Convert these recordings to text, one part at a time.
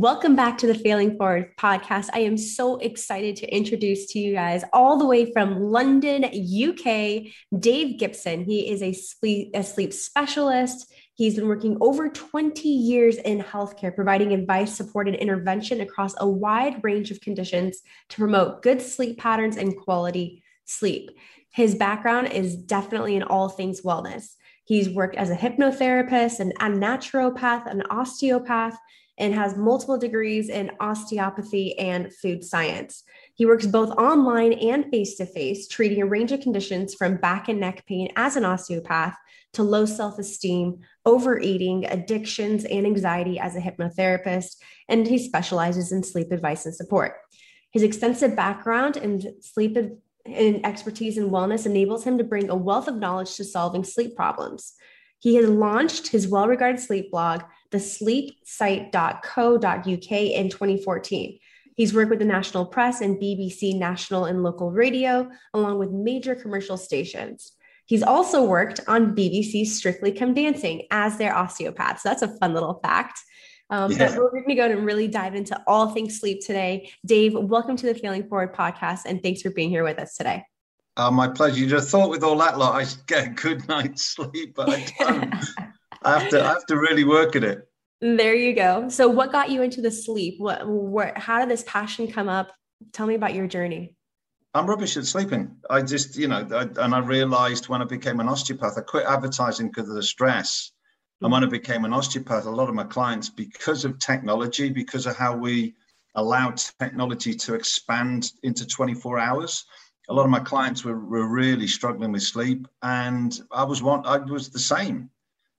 Welcome back to the Failing Forward podcast. I am so excited to introduce to you guys all the way from London, UK, Dave Gibson. He is a sleep, a sleep specialist. He's been working over 20 years in healthcare, providing advice, support, and intervention across a wide range of conditions to promote good sleep patterns and quality sleep. His background is definitely in all things wellness. He's worked as a hypnotherapist, an, a naturopath, an osteopath, and has multiple degrees in osteopathy and food science. He works both online and face to face, treating a range of conditions from back and neck pain as an osteopath to low self esteem, overeating, addictions, and anxiety as a hypnotherapist. And he specializes in sleep advice and support. His extensive background in sleep and expertise in wellness enables him to bring a wealth of knowledge to solving sleep problems. He has launched his well regarded sleep blog, thesleepsite.co.uk, in 2014. He's worked with the national press and BBC national and local radio, along with major commercial stations. He's also worked on BBC's Strictly Come Dancing as their osteopath. So that's a fun little fact. Um, yeah. But we're going to go and really dive into all things sleep today. Dave, welcome to the Failing Forward podcast, and thanks for being here with us today. Oh, my pleasure. You'd have thought with all that lot I should get a good night's sleep, but I don't. I have to. I have to really work at it. There you go. So, what got you into the sleep? What? What? How did this passion come up? Tell me about your journey. I'm rubbish at sleeping. I just, you know, I, and I realized when I became an osteopath, I quit advertising because of the stress. Mm-hmm. And when I became an osteopath, a lot of my clients, because of technology, because of how we allow technology to expand into 24 hours, a lot of my clients were, were really struggling with sleep and i was one i was the same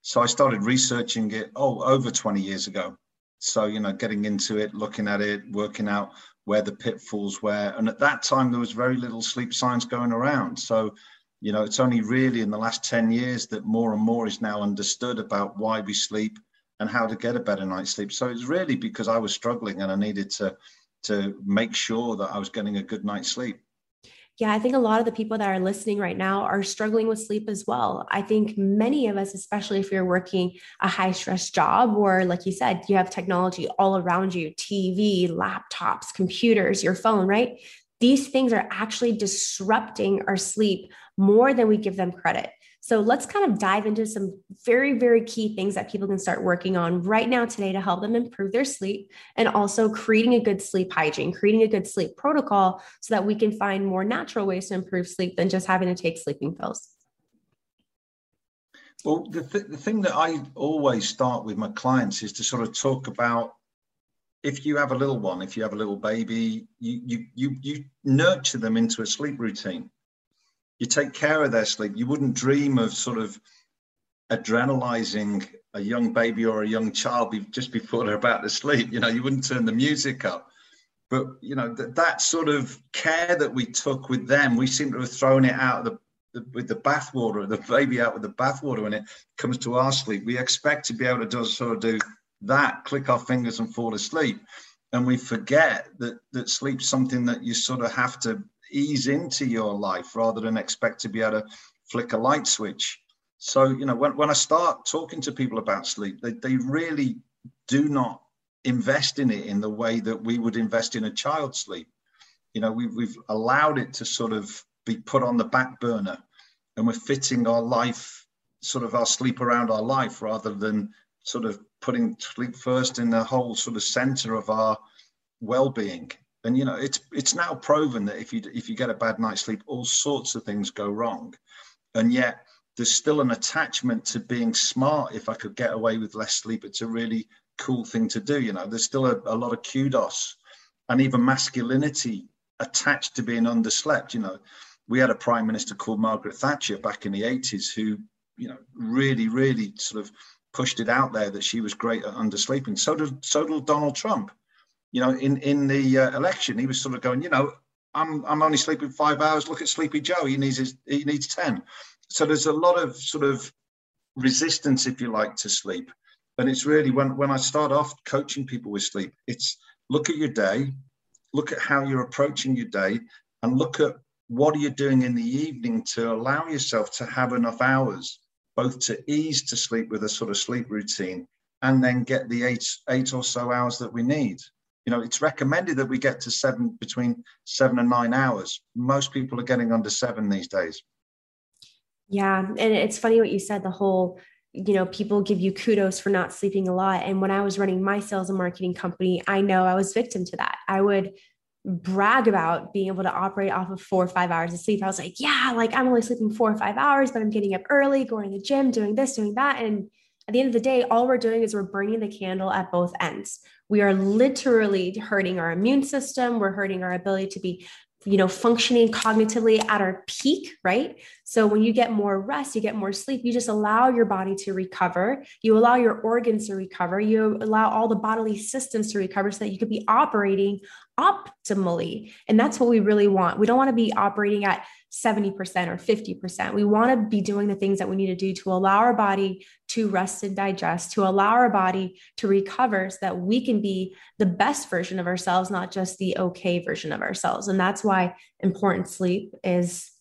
so i started researching it oh over 20 years ago. So you know getting into it looking at it working out where the pitfalls were. And at that time there was very little sleep science going around. So you know it's only really in the last 10 years that more and more is now understood about why we sleep and how to get a better night's sleep. So it's really because i was struggling and i needed to to make sure that i was getting a good night's sleep yeah, I think a lot of the people that are listening right now are struggling with sleep as well. I think many of us, especially if you're working a high stress job, or like you said, you have technology all around you TV, laptops, computers, your phone, right? These things are actually disrupting our sleep more than we give them credit. So let's kind of dive into some very, very key things that people can start working on right now today to help them improve their sleep and also creating a good sleep hygiene, creating a good sleep protocol so that we can find more natural ways to improve sleep than just having to take sleeping pills. Well, the, th- the thing that I always start with my clients is to sort of talk about if you have a little one, if you have a little baby, you you you, you nurture them into a sleep routine you take care of their sleep. You wouldn't dream of sort of adrenalizing a young baby or a young child just before they're about to sleep. You know, you wouldn't turn the music up. But you know that that sort of care that we took with them, we seem to have thrown it out the, the, with the bathwater, the baby out with the bathwater when it comes to our sleep. We expect to be able to do, sort of do that, click our fingers and fall asleep, and we forget that that sleep's something that you sort of have to ease into your life rather than expect to be able to flick a light switch. So, you know, when, when I start talking to people about sleep, they, they really do not invest in it in the way that we would invest in a child's sleep. You know, we've, we've allowed it to sort of be put on the back burner and we're fitting our life, sort of our sleep around our life rather than sort of putting sleep first in the whole sort of center of our well-being and you know it's it's now proven that if you if you get a bad night's sleep all sorts of things go wrong. And yet there's still an attachment to being smart if i could get away with less sleep. It's a really cool thing to do you know. There's still a, a lot of kudos and even masculinity attached to being underslept you know. We had a prime minister called margaret thatcher back in the 80s who you know really really sort of pushed it out there that she was great at undersleeping. So did so did donald trump you know, in in the uh, election, he was sort of going, you know, I'm I'm only sleeping five hours. Look at Sleepy Joe; he needs his, he needs ten. So there's a lot of sort of resistance, if you like, to sleep. And it's really when when I start off coaching people with sleep, it's look at your day, look at how you're approaching your day, and look at what are you doing in the evening to allow yourself to have enough hours, both to ease to sleep with a sort of sleep routine, and then get the eight eight or so hours that we need. You know, it's recommended that we get to seven between seven and nine hours. Most people are getting under seven these days. Yeah, and it's funny what you said. The whole you know people give you kudos for not sleeping a lot and when i was running my sales and marketing company i know i was victim to that i would brag about being able to operate off of four or five hours of sleep i was like yeah like i'm only sleeping four or five hours but i'm getting up early going to the gym doing this doing that and at the end of the day all we're doing is we're burning the candle at both ends we are literally hurting our immune system. We're hurting our ability to be you know functioning cognitively at our peak right so when you get more rest you get more sleep you just allow your body to recover you allow your organs to recover you allow all the bodily systems to recover so that you could be operating optimally and that's what we really want we don't want to be operating at 70% or 50%. We want to be doing the things that we need to do to allow our body to rest and digest, to allow our body to recover so that we can be the best version of ourselves, not just the okay version of ourselves. And that's why important sleep is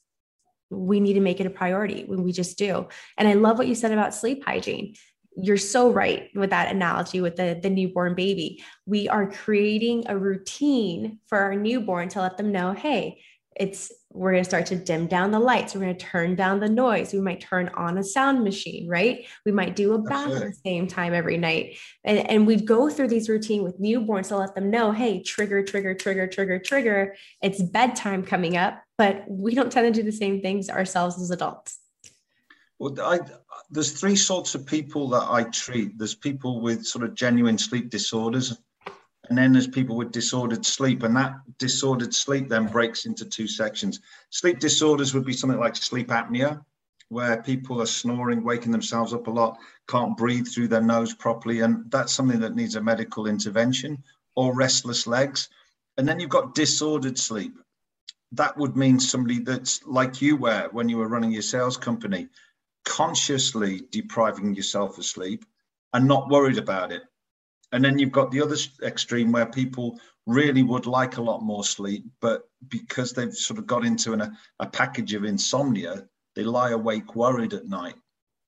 we need to make it a priority when we just do. And I love what you said about sleep hygiene you're so right with that analogy with the, the newborn baby. We are creating a routine for our newborn to let them know, hey, it's we're going to start to dim down the lights. We're going to turn down the noise. We might turn on a sound machine right? We might do a bath at the same time every night. And, and we go through these routine with newborns to let them know hey trigger trigger trigger trigger trigger. It's bedtime coming up but we don't tend to do the same things ourselves as adults. Well I, there's three sorts of people that i treat. There's people with sort of genuine sleep disorders and then there's people with disordered sleep, and that disordered sleep then breaks into two sections. Sleep disorders would be something like sleep apnea, where people are snoring, waking themselves up a lot, can't breathe through their nose properly, and that's something that needs a medical intervention, or restless legs. And then you've got disordered sleep. That would mean somebody that's like you were when you were running your sales company, consciously depriving yourself of sleep and not worried about it and then you've got the other extreme where people really would like a lot more sleep, but because they've sort of got into an, a, package of insomnia, they lie awake worried at night.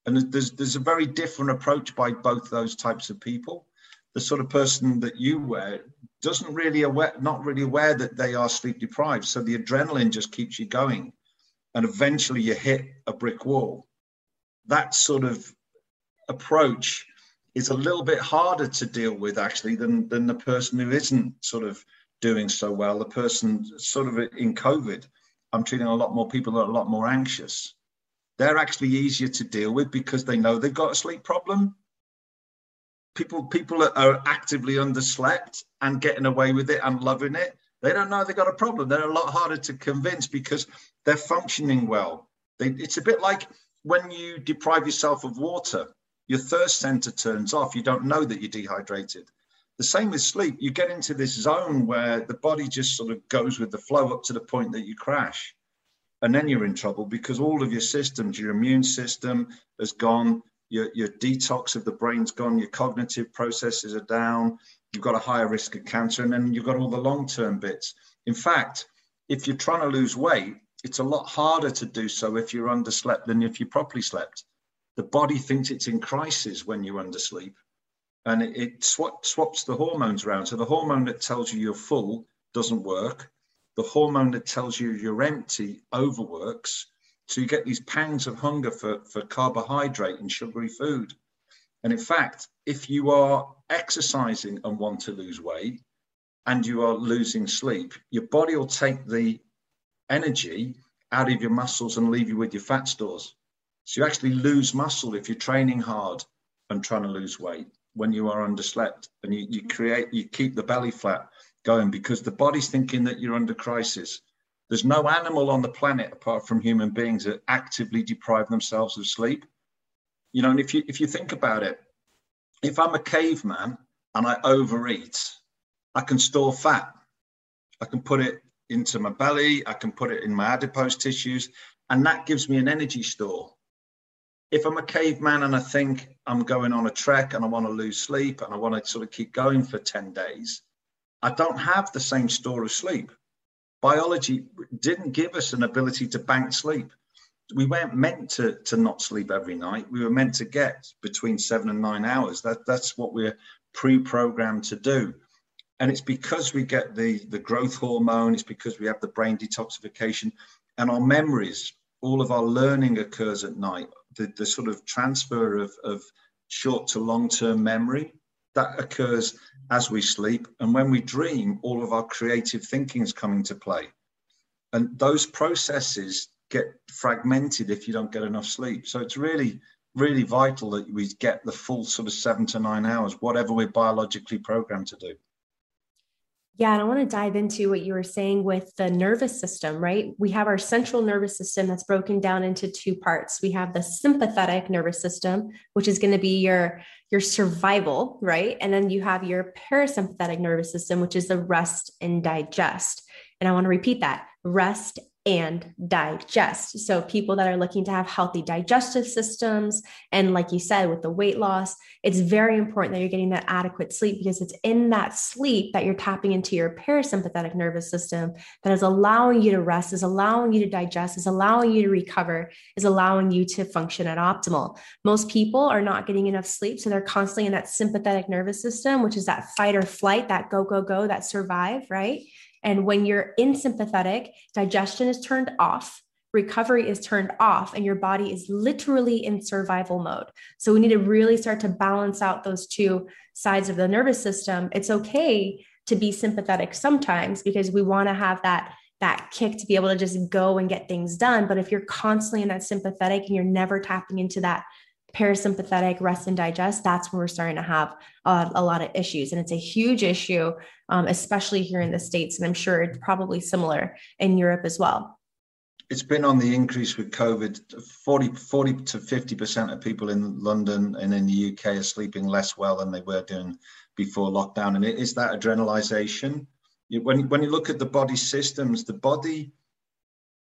And there's there's a very different approach by both those types of people. The sort of person that you were doesn't really aware, not really aware that they are sleep deprived. So the adrenaline just keeps you going, and eventually you hit a brick wall. That sort of approach is a little bit harder to deal with actually than than the person who isn't sort of doing so well. The person sort of in COVID, I'm treating a lot more people that are a lot more anxious. They're actually easier to deal with because they know they've got a sleep problem. People people that are actively underslept and getting away with it and loving it. They don't know they've got a problem. They're a lot harder to convince because they're functioning well. They, it's a bit like when you deprive yourself of water your thirst center turns off. You don't know that you're dehydrated. The same with sleep. You get into this zone where the body just sort of goes with the flow up to the point that you crash. And then you're in trouble because all of your systems, your immune system has gone, your, your detox of the brain's gone, your cognitive processes are down, you've got a higher risk of cancer, and then you've got all the long term bits. In fact, if you're trying to lose weight, it's a lot harder to do so if you're underslept than if you properly slept the body thinks it's in crisis when you undersleep and it, it swap, swaps the hormones around. So the hormone that tells you you're full doesn't work. The hormone that tells you you're empty overworks. So you get these pangs of hunger for, for carbohydrate and sugary food. And in fact, if you are exercising and want to lose weight and you are losing sleep, your body will take the energy out of your muscles and leave you with your fat stores. So you actually lose muscle if you're training hard and trying to lose weight when you are underslept and you, you mm-hmm. create, you keep the belly flat going because the body's thinking that you're under crisis. There's no animal on the planet apart from human beings that actively deprive themselves of sleep. You know, and if you if you think about it, if I'm a caveman and I overeat, I can store fat. I can put it into my belly, I can put it in my adipose tissues, and that gives me an energy store if I'm a caveman and I think I'm going on a trek and I want to lose sleep and I want to sort of keep going for 10 days, I don't have the same store of sleep. Biology didn't give us an ability to bank sleep. we weren't meant to to not sleep every night. We were meant to get between seven and nine hours. That that's what we're pre-programmed to do. And it's because we get the the growth hormone. It's because we have the brain detoxification, and our memories. All of our learning occurs at night. The the sort of transfer of of short to long term memory that occurs as we sleep. And when we dream, all of our creative thinking is coming to play. And those processes get fragmented if you don't get enough sleep. So it's really, really vital that we get the full sort of seven to nine hours, whatever we're biologically programmed to do. Yeah, and I want to dive into what you were saying with the nervous system, right? We have our central nervous system that's broken down into two parts. We have the sympathetic nervous system, which is going to be your your survival, right? And then you have your parasympathetic nervous system, which is the rest and digest. And I want to repeat that rest and digest. So, people that are looking to have healthy digestive systems, and like you said, with the weight loss, it's very important that you're getting that adequate sleep because it's in that sleep that you're tapping into your parasympathetic nervous system that is allowing you to rest, is allowing you to digest, is allowing you to recover, is allowing you to function at optimal. Most people are not getting enough sleep. So, they're constantly in that sympathetic nervous system, which is that fight or flight, that go, go, go, that survive, right? And when you're in sympathetic, digestion is turned off, recovery is turned off, and your body is literally in survival mode. So we need to really start to balance out those two sides of the nervous system. It's okay to be sympathetic sometimes because we want to have that that kick to be able to just go and get things done but if you're constantly in that sympathetic and you're never tapping into that parasympathetic rest and digest, that's when we're starting to have uh, a lot of issues. And it's a huge issue, um, especially here in the States. And I'm sure it's probably similar in Europe as well. It's been on the increase with COVID. 40, 40 to 50% of people in London and in the UK are sleeping less well than they were doing before lockdown. And it is that adrenalization. When, when you look at the body systems, the body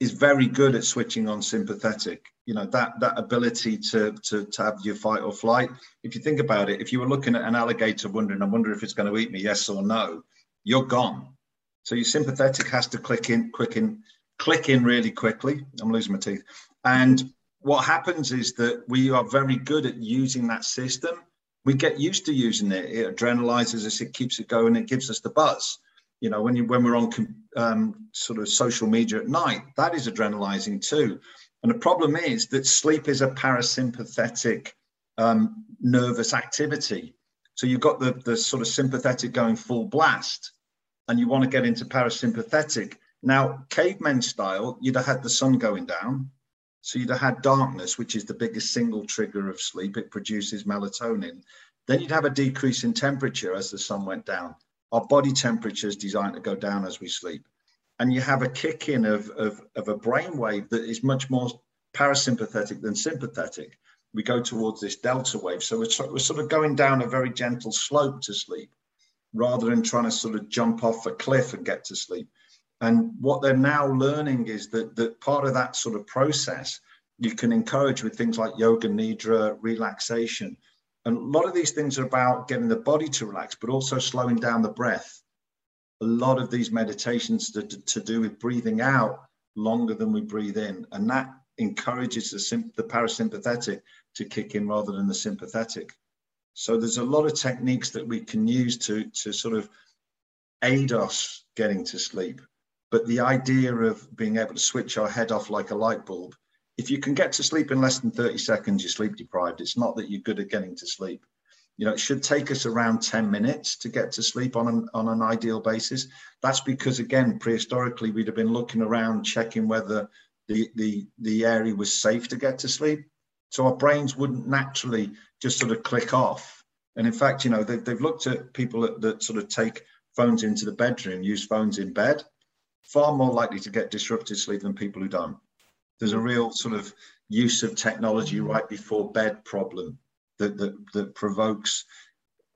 is very good at switching on sympathetic. You know that that ability to, to to have your fight or flight. If you think about it, if you were looking at an alligator wondering, I wonder if it's going to eat me, yes or no, you're gone. So your sympathetic has to click in, quick in, click in really quickly. I'm losing my teeth. And what happens is that we are very good at using that system. We get used to using it. It adrenalizes us. It keeps it going. It gives us the buzz you know when you when we're on um, sort of social media at night that is adrenalizing too. And the problem is that sleep is a parasympathetic um, nervous activity. So you've got the the sort of sympathetic going full blast and you want to get into parasympathetic. Now cavemen style you'd have had the sun going down. So you'd have had darkness which is the biggest single trigger of sleep. It produces melatonin. Then you'd have a decrease in temperature as the sun went down our body temperature is designed to go down as we sleep. And you have a kick in of, of, of a brain wave that is much more parasympathetic than sympathetic. We go towards this delta wave. So we're, we're sort of going down a very gentle slope to sleep rather than trying to sort of jump off a cliff and get to sleep. And what they're now learning is that, that part of that sort of process you can encourage with things like yoga nidra, relaxation, and a lot of these things are about getting the body to relax, but also slowing down the breath. A lot of these meditations to, to, to do with breathing out longer than we breathe in. And that encourages the, the parasympathetic to kick in rather than the sympathetic. So there's a lot of techniques that we can use to, to sort of aid us getting to sleep. But the idea of being able to switch our head off like a light bulb if you can get to sleep in less than 30 seconds, you're sleep deprived. It's not that you're good at getting to sleep. You know, it should take us around 10 minutes to get to sleep on an, on an ideal basis. That's because, again, prehistorically, we'd have been looking around, checking whether the, the, the area was safe to get to sleep. So our brains wouldn't naturally just sort of click off. And in fact, you know, they've, they've looked at people that, that sort of take phones into the bedroom, use phones in bed, far more likely to get disrupted sleep than people who don't there's a mm. real sort of use of technology right before bed problem that, that, that provokes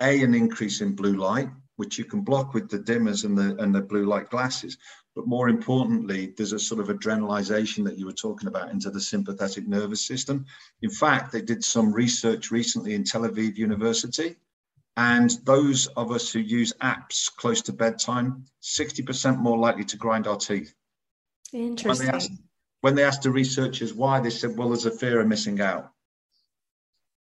a an increase in blue light which you can block with the dimmers and the and the blue light glasses. But more importantly there's a sort of adrenalization that you were talking about into the sympathetic nervous system. In fact they did some research recently in tel aviv university and those of us who use apps close to bedtime 60% more likely to grind our teeth. Interesting when they asked the researchers why, they said, well, there's a fear of missing out.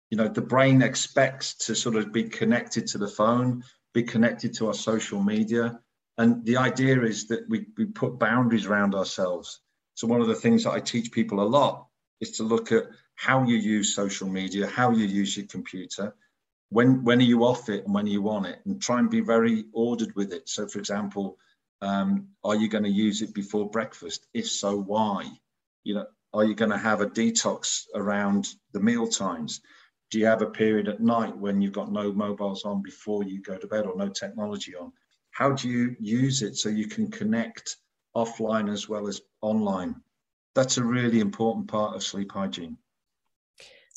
You know, the brain expects to sort of be connected to the phone, be connected to our social media. And the idea is that we, we put boundaries around ourselves. So, one of the things that I teach people a lot is to look at how you use social media, how you use your computer, when when are you off it and when are you on it, and try and be very ordered with it. So, for example, um, are you going to use it before breakfast? If so, why? You know, are you going to have a detox around the meal times? Do you have a period at night when you've got no mobiles on before you go to bed or no technology on? How do you use it so you can connect offline as well as online? That's a really important part of sleep hygiene.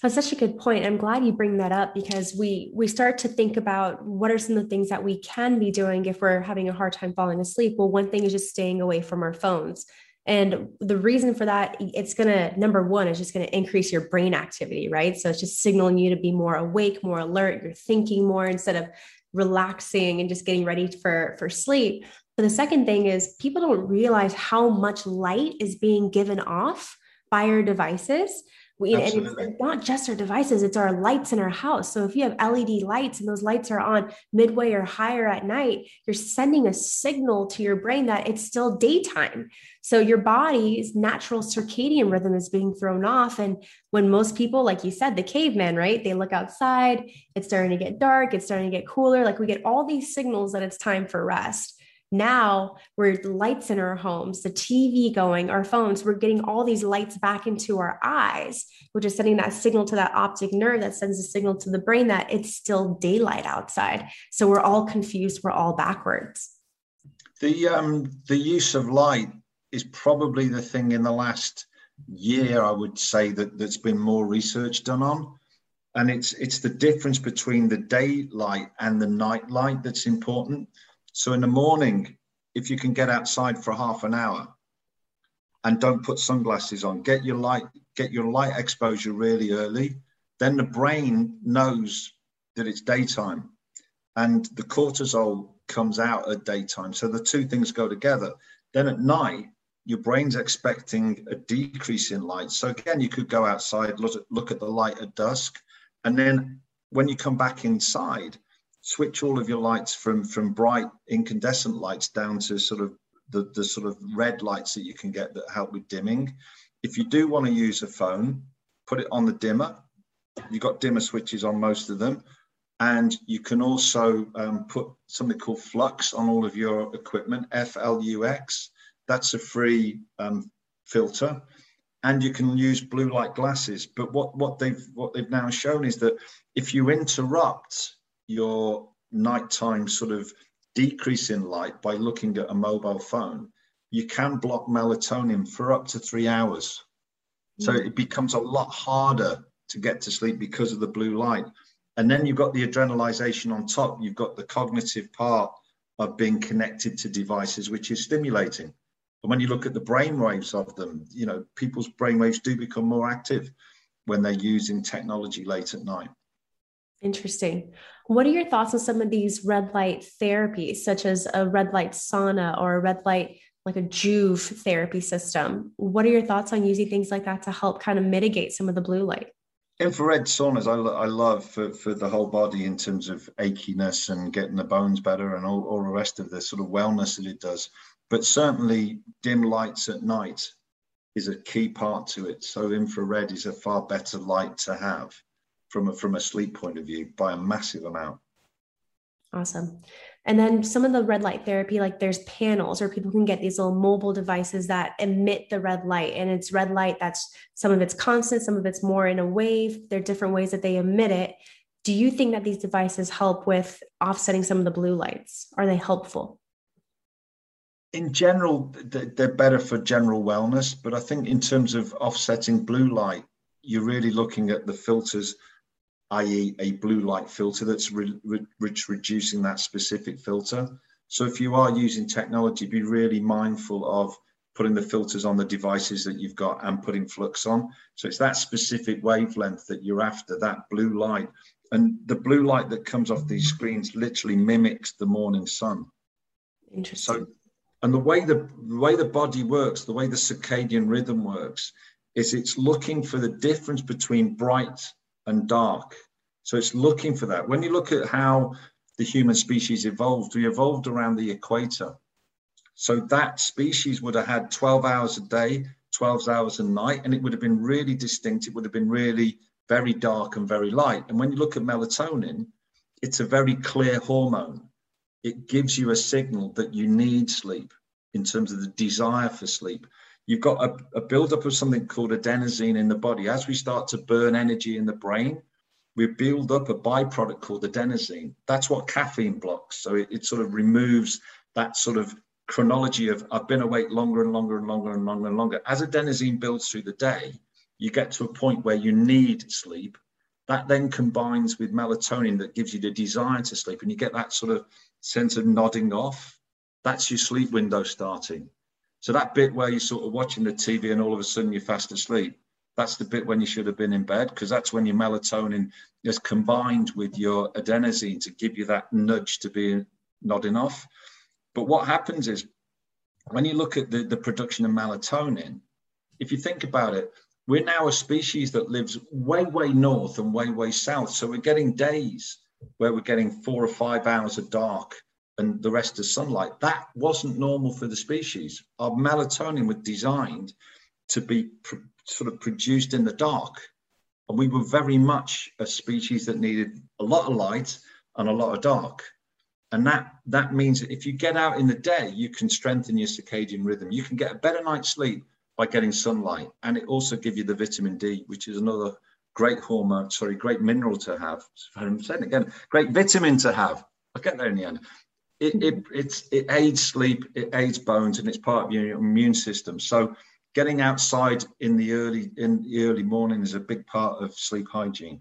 That's such a good point. I'm glad you bring that up because we we start to think about what are some of the things that we can be doing if we're having a hard time falling asleep. Well, one thing is just staying away from our phones. And the reason for that, it's going to, number one, is just going to increase your brain activity, right? So it's just signaling you to be more awake, more alert. You're thinking more instead of relaxing and just getting ready for, for sleep. But the second thing is people don't realize how much light is being given off by our devices. We, and it's not just our devices, it's our lights in our house. So if you have LED lights and those lights are on midway or higher at night, you're sending a signal to your brain that it's still daytime. So your body's natural circadian rhythm is being thrown off. And when most people, like you said, the caveman, right? They look outside, it's starting to get dark, it's starting to get cooler. Like we get all these signals that it's time for rest. Now we're lights in our homes, the TV going, our phones, we're getting all these lights back into our eyes, which is sending that signal to that optic nerve that sends a signal to the brain that it's still daylight outside. So we're all confused, we're all backwards. The um the use of light is probably the thing in the last year, I would say that that's been more research done on. And it's it's the difference between the daylight and the night light that's important. So in the morning, if you can get outside for half an hour and don't put sunglasses on, get your light, get your light exposure really early, then the brain knows that it's daytime and the cortisol comes out at daytime. So the two things go together. Then at night, your brain's expecting a decrease in light. So again, you could go outside, look at, look at the light at dusk, and then when you come back inside, switch all of your lights from from bright incandescent lights down to sort of the, the sort of red lights that you can get that help with dimming. If you do want to use a phone, put it on the dimmer. You've got dimmer switches on most of them. And you can also um, put something called Flux on all of your equipment, F L U X. That's a free um, filter. And you can use blue light glasses. But what, what they've what they've now shown is that if you interrupt your nighttime sort of decrease in light by looking at a mobile phone, you can block melatonin for up to three hours. So mm. it becomes a lot harder to get to sleep because of the blue light. And then you've got the adrenalization on top. You've got the cognitive part of being connected to devices, which is stimulating. And when you look at the brain waves of them, you know, people's brain waves do become more active when they're using technology late at night. Interesting. What are your thoughts on some of these red light therapies, such as a red light sauna or a red light, like a Joovv therapy system? What are your thoughts on using things like that to help kind of mitigate some of the blue light? Infrared saunas, I, I love for, for the whole body in terms of achiness and getting the bones better and all, all the rest of the sort of wellness that it does. But certainly, dim lights at night is a key part to it. So, infrared is a far better light to have from a, from a sleep point of view by a massive amount. Awesome. And then some of the red light therapy, like there's panels or people can get these little mobile devices that emit the red light. And it's red light that's some of it's constant, some of it's more in a wave. There are different ways that they emit it. Do you think that these devices help with offsetting some of the blue lights? Are they helpful? In general, they're better for general wellness. But I think in terms of offsetting blue light, you're really looking at the filters i.e., a blue light filter that's re- re- reducing that specific filter. So if you are using technology, be really mindful of putting the filters on the devices that you've got and putting flux on. So it's that specific wavelength that you're after, that blue light. And the blue light that comes off these screens literally mimics the morning sun. Interesting. So And the way the, the way the body works, the way the circadian rhythm works, is it's looking for the difference between bright and dark. So it's looking for that. When you look at how the human species evolved, we evolved around the equator. So that species would have had 12 hours a day, 12 hours a night, and it would have been really distinct. It would have been really very dark and very light. And when you look at melatonin, it's a very clear hormone. It gives you a signal that you need sleep in terms of the desire for sleep. You've got a, a buildup of something called adenosine in the body. As we start to burn energy in the brain, we build up a byproduct called adenosine. That's what caffeine blocks. So it, it, sort of removes that sort of chronology of I've been awake longer and longer and longer and longer and longer. As adenosine builds through the day, you get to a point where you need sleep. That then combines with melatonin that gives you the desire to sleep, and you get that sort of sense of nodding off. That's your sleep window starting. So that bit where you're sort of watching the TV and all of a sudden you're fast asleep, that's the bit when you should have been in bed because that's when your melatonin is combined with your adenosine to give you that nudge to be nodding off. But what happens is when you look at the, the production of melatonin, if you think about it, we're now a species that lives way, way north and way, way south. So we're getting days where we're getting four or five hours of dark and the rest of sunlight. That wasn't normal for the species. Our melatonin was designed to be pr- sort of produced in the dark. And we were very much a species that needed a lot of light and a lot of dark. And that, that means that if you get out in the day, you can strengthen your circadian rhythm. You can get a better night's sleep by getting sunlight. And it also gives you the vitamin D, which is another great hormone, sorry, great mineral to have. I'm saying again, great vitamin to have. I'll get there in the end. It, it, mm-hmm. it's, it aids sleep, it aids bones, and it's part of your immune system. So getting outside in the early in the early morning is a big part of sleep hygiene.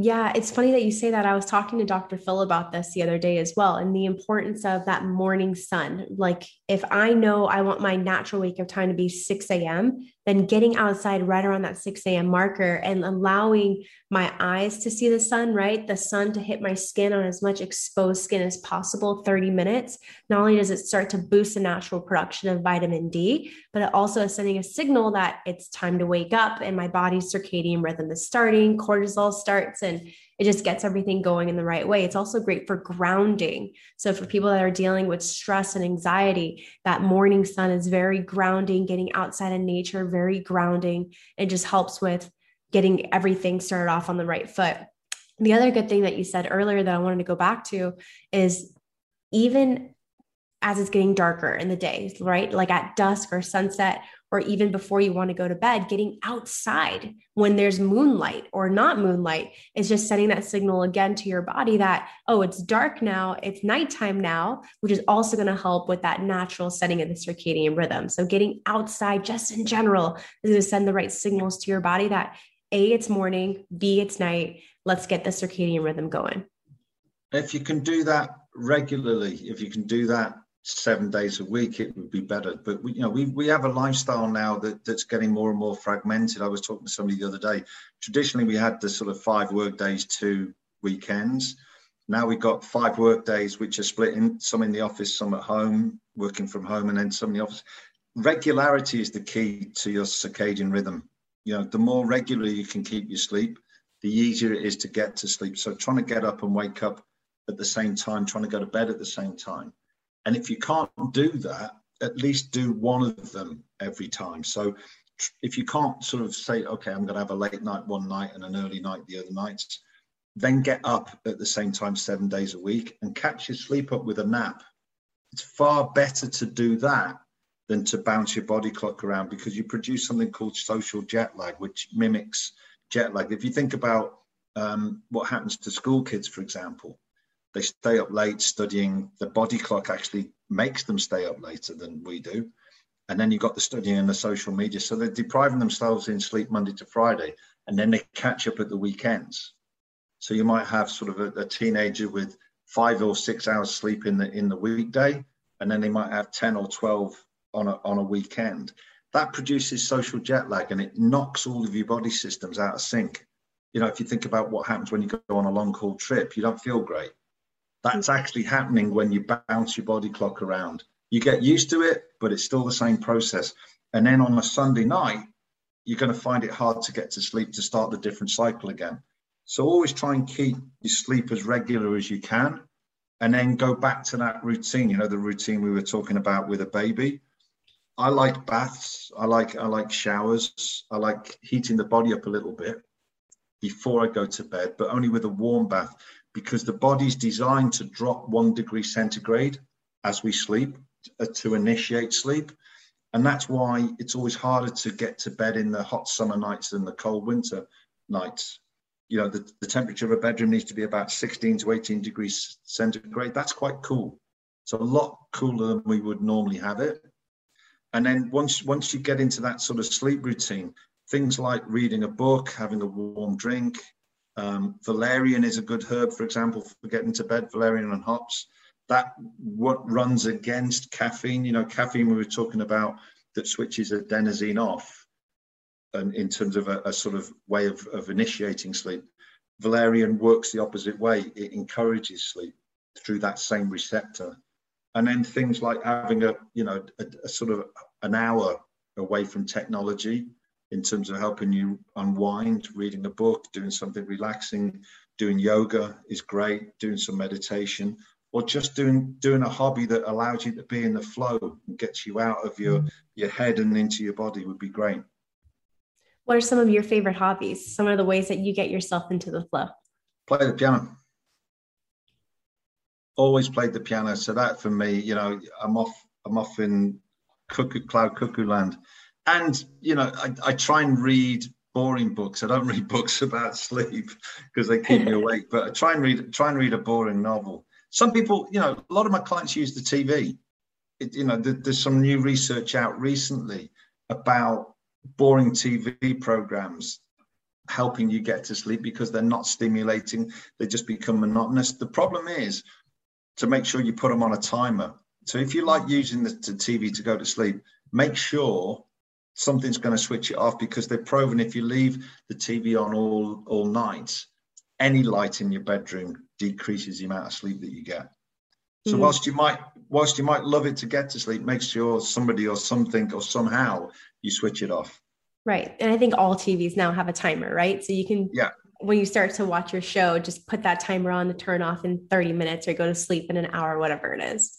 Yeah, it's funny that you say that. I was talking to Dr. Phil about this the other day as well, and the importance of that morning sun. Like, if I know I want my natural wake up time to be 6 a.m., then getting outside right around that 6 a.m. marker and allowing my eyes to see the sun, right? The sun to hit my skin on as much exposed skin as possible, 30 minutes. Not only does it start to boost the natural production of vitamin D, but it also is sending a signal that it's time to wake up and my body's circadian rhythm is starting, cortisol starts, and it just gets everything going in the right way. It's also great for grounding. So, for people that are dealing with stress and anxiety, that morning sun is very grounding, getting outside in nature, very grounding. It just helps with getting everything started off on the right foot. The other good thing that you said earlier that I wanted to go back to is even as it's getting darker in the day, right? Like at dusk or sunset, or even before you want to go to bed, getting outside when there's moonlight or not moonlight is just sending that signal again to your body that, oh, it's dark now, it's nighttime now, which is also going to help with that natural setting of the circadian rhythm. So, getting outside just in general is going to send the right signals to your body that A, it's morning, B, it's night. Let's get the circadian rhythm going. If you can do that regularly, if you can do that seven days a week, it would be better. But we, you know, we we have a lifestyle now that that's getting more and more fragmented. I was talking to somebody the other day. Traditionally, we had the sort of five work days, two weekends. Now we've got five work days, which are split in some in the office, some at home, working from home, and then some in the office. Regularity is the key to your circadian rhythm. You know, the more regular you can keep your sleep, the easier it is to get to sleep. So trying to get up and wake up at the same time, trying to go to bed at the same time and if you can't do that, at least do one of them every time. So if you can't sort of say, okay, I'm going to have a late night one night and an early night the other nights, then get up at the same time seven days a week and catch your sleep up with a nap. It's far better to do that than to bounce your body clock around because you produce something called social jet lag, which mimics jet lag. If you think about um, what happens to school kids, for example, they stay up late studying. The body clock actually makes them stay up later than we do. And then you've got the studying and the social media. So they're depriving themselves in sleep Monday to Friday, and then they catch up at the weekends. So you might have sort of a, a teenager with five or six hours sleep in the in the weekday, and then they might have 10 or 12 on a, on a weekend. That produces social jet lag and it knocks all of your body systems out of sync. You know, if you think about what happens when you go on a long haul trip, you don't feel great. That's actually happening when you bounce your body clock around You get used to it, but it's still the same process. And then on a Sunday night, you're going to find it hard to get to sleep to start the different cycle again. So always try and keep your sleep as regular as you can and then go back to that routine, you know, the routine we were talking about with a baby. I like baths. I like I like showers. I like heating the body up a little bit before I go to bed, but only with a warm bath because the body's designed to drop one degree centigrade as we sleep uh, to initiate sleep. And that's why it's always harder to get to bed in the hot summer nights than the cold winter nights. You know, the, the temperature of a bedroom needs to be about 16 to 18 degrees centigrade. That's quite cool. It's a lot cooler than we would normally have it. And then once once you get into that sort of sleep routine, things like reading a book, having a warm drink, um, valerian is a good herb, for example, for getting to bed. Valerian and hops that what runs against caffeine. You know, caffeine we were talking about that switches adenosine off, and in terms of a, a sort of way of, of initiating sleep. Valerian works the opposite way. It encourages sleep through that same receptor. And then things like having a, you know, a, a sort of an hour away from technology in terms of helping you unwind, reading a book, doing something relaxing, doing yoga is great, doing some meditation, or just doing doing a hobby that allows you to be in the flow and gets you out of your your head and into your body would be great. What are some of your favorite hobbies? Some of the ways that you get yourself into the flow? Play the piano. Always played the piano. So that for me you know i'm off i'm off in cuckoo cloud cuckoo land and you know I, I try and read boring books i don't read books about sleep because they keep me awake but I try and read try and read a boring novel some people, you know, a lot of my clients use the TV. It, you know, there's some new research out recently about boring TV programs helping you get to sleep because they're not stimulating, they just become monotonous. The problem is to make sure you put them on a timer. So if you like using the, the TV to go to sleep, make sure something's going to switch it off because they've proven if you leave the TV on all all night, any light in your bedroom decreases the amount of sleep that you get. So mm. whilst you might whilst you might love it to get to sleep, make sure somebody or something or somehow you switch it off. Right. And I think all TVs now have a timer, right? So you can yeah when you start to watch your show, just put that timer on to turn off in 30 minutes or go to sleep in an hour, whatever it is.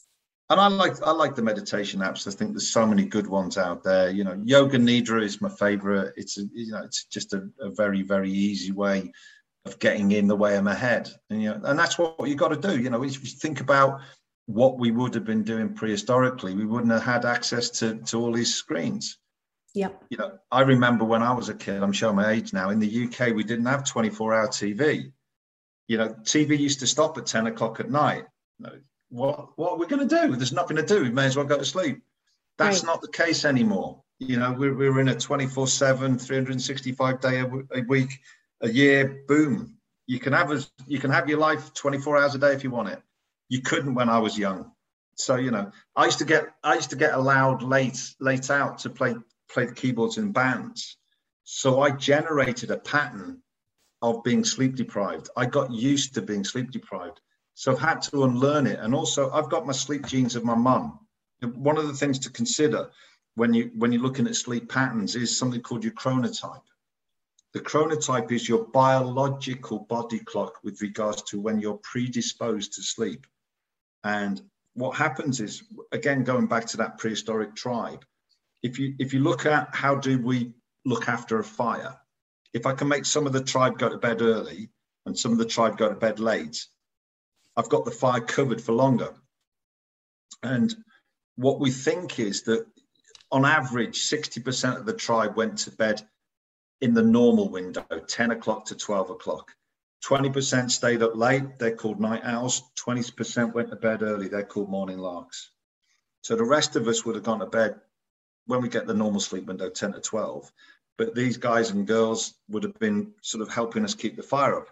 And I like I like the meditation apps. I think there's so many good ones out there. You know, Yoga Nidra is my favorite. It's a, you know it's just a, a very very easy way of getting in the way of my head. And, you know, and that's what you got to do. You know, if you think about what we would have been doing prehistorically, we wouldn't have had access to, to all these screens. Yep. You know, I remember when I was a kid, I'm showing my age now, in the UK, we didn't have 24 hour TV. You know, TV used to stop at 10 o'clock at night. What, what are we going to do? There's nothing to do. We may as well go to sleep. That's right. not the case anymore. You know, we're, we're in a 24 7, 365 day a, a week a year, boom. You can have a, you can have your life 24 hours a day if you want it. You couldn't when I was young. So you know, I used to get I used to get allowed late late out to play play the keyboards in bands. So I generated a pattern of being sleep deprived. I got used to being sleep deprived. So I've had to unlearn it. And also I've got my sleep genes of my mum. One of the things to consider when you when you're looking at sleep patterns is something called your chronotype. The chronotype is your biological body clock with regards to when you're predisposed to sleep. And what happens is, again, going back to that prehistoric tribe, if you if you look at how do we look after a fire, if I can make some of the tribe go to bed early and some of the tribe go to bed late, I've got the fire covered for longer. And what we think is that on average, 60% of the tribe went to bed in the normal window, 10 o'clock to 12 o'clock. 20% stayed up late, they're called night owls. 20% went to bed early, they're called morning larks. So the rest of us would have gone to bed when we get the normal sleep window, 10 to 12. But these guys and girls would have been sort of helping us keep the fire up.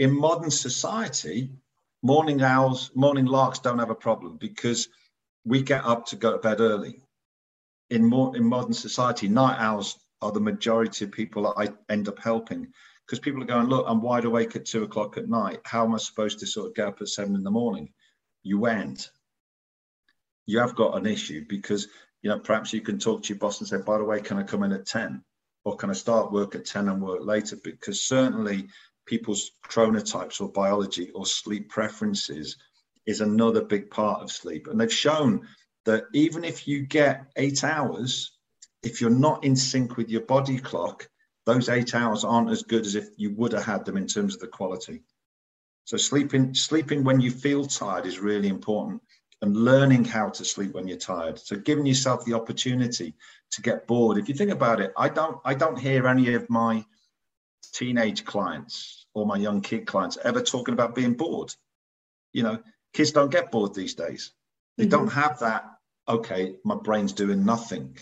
In modern society, morning owls, morning larks don't have a problem because we get up to go to bed early. In more in modern society, night owls are the majority of people that I end up helping because people are going, look, I'm wide awake at two o'clock at night. How am I supposed to sort of get up at seven in the morning? You went. you have got an issue because you know perhaps you can talk to your boss and say, by the way, can I come in at 10? Or can I start work at 10 and work later? Because certainly people's chronotypes or biology or sleep preferences is another big part of sleep. And they've shown that even if you get eight hours, if you're not in sync with your body clock, those eight hours aren't as good as if you would have had them in terms of the quality. So sleeping, sleeping when you feel tired is really important and learning how to sleep when you're tired. So giving yourself the opportunity to get bored. If you think about it, I don't I don't hear any of my teenage clients or my young kid clients ever talking about being bored. You know, kids don't get bored these days. They mm-hmm. don't have that, okay, my brain's doing nothing.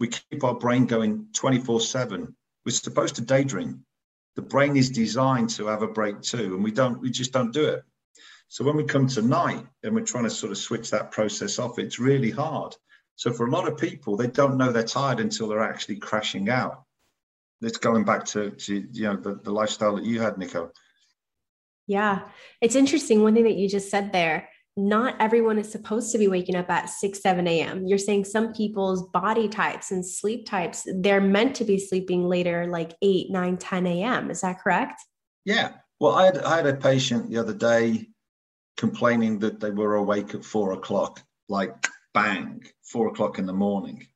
We keep our brain going 24 7. We're supposed to daydream. The brain is designed to have a break too, and we don't, we just don't do it. So when we come to night and we're trying to sort of switch that process off, it's really hard. So for a lot of people, they don't know they're tired until they're actually crashing out. It's going back to, to you know the, the lifestyle that you had, Nico. Yeah, it's interesting. One thing that you just said there not everyone is supposed to be waking up at 6 7 a.m you're saying some people's body types and sleep types they're meant to be sleeping later like 8 9 10 a.m is that correct? Yeah. Well i had, I had a patient the other day complaining that they were awake at four o'clock like bang four o'clock in the morning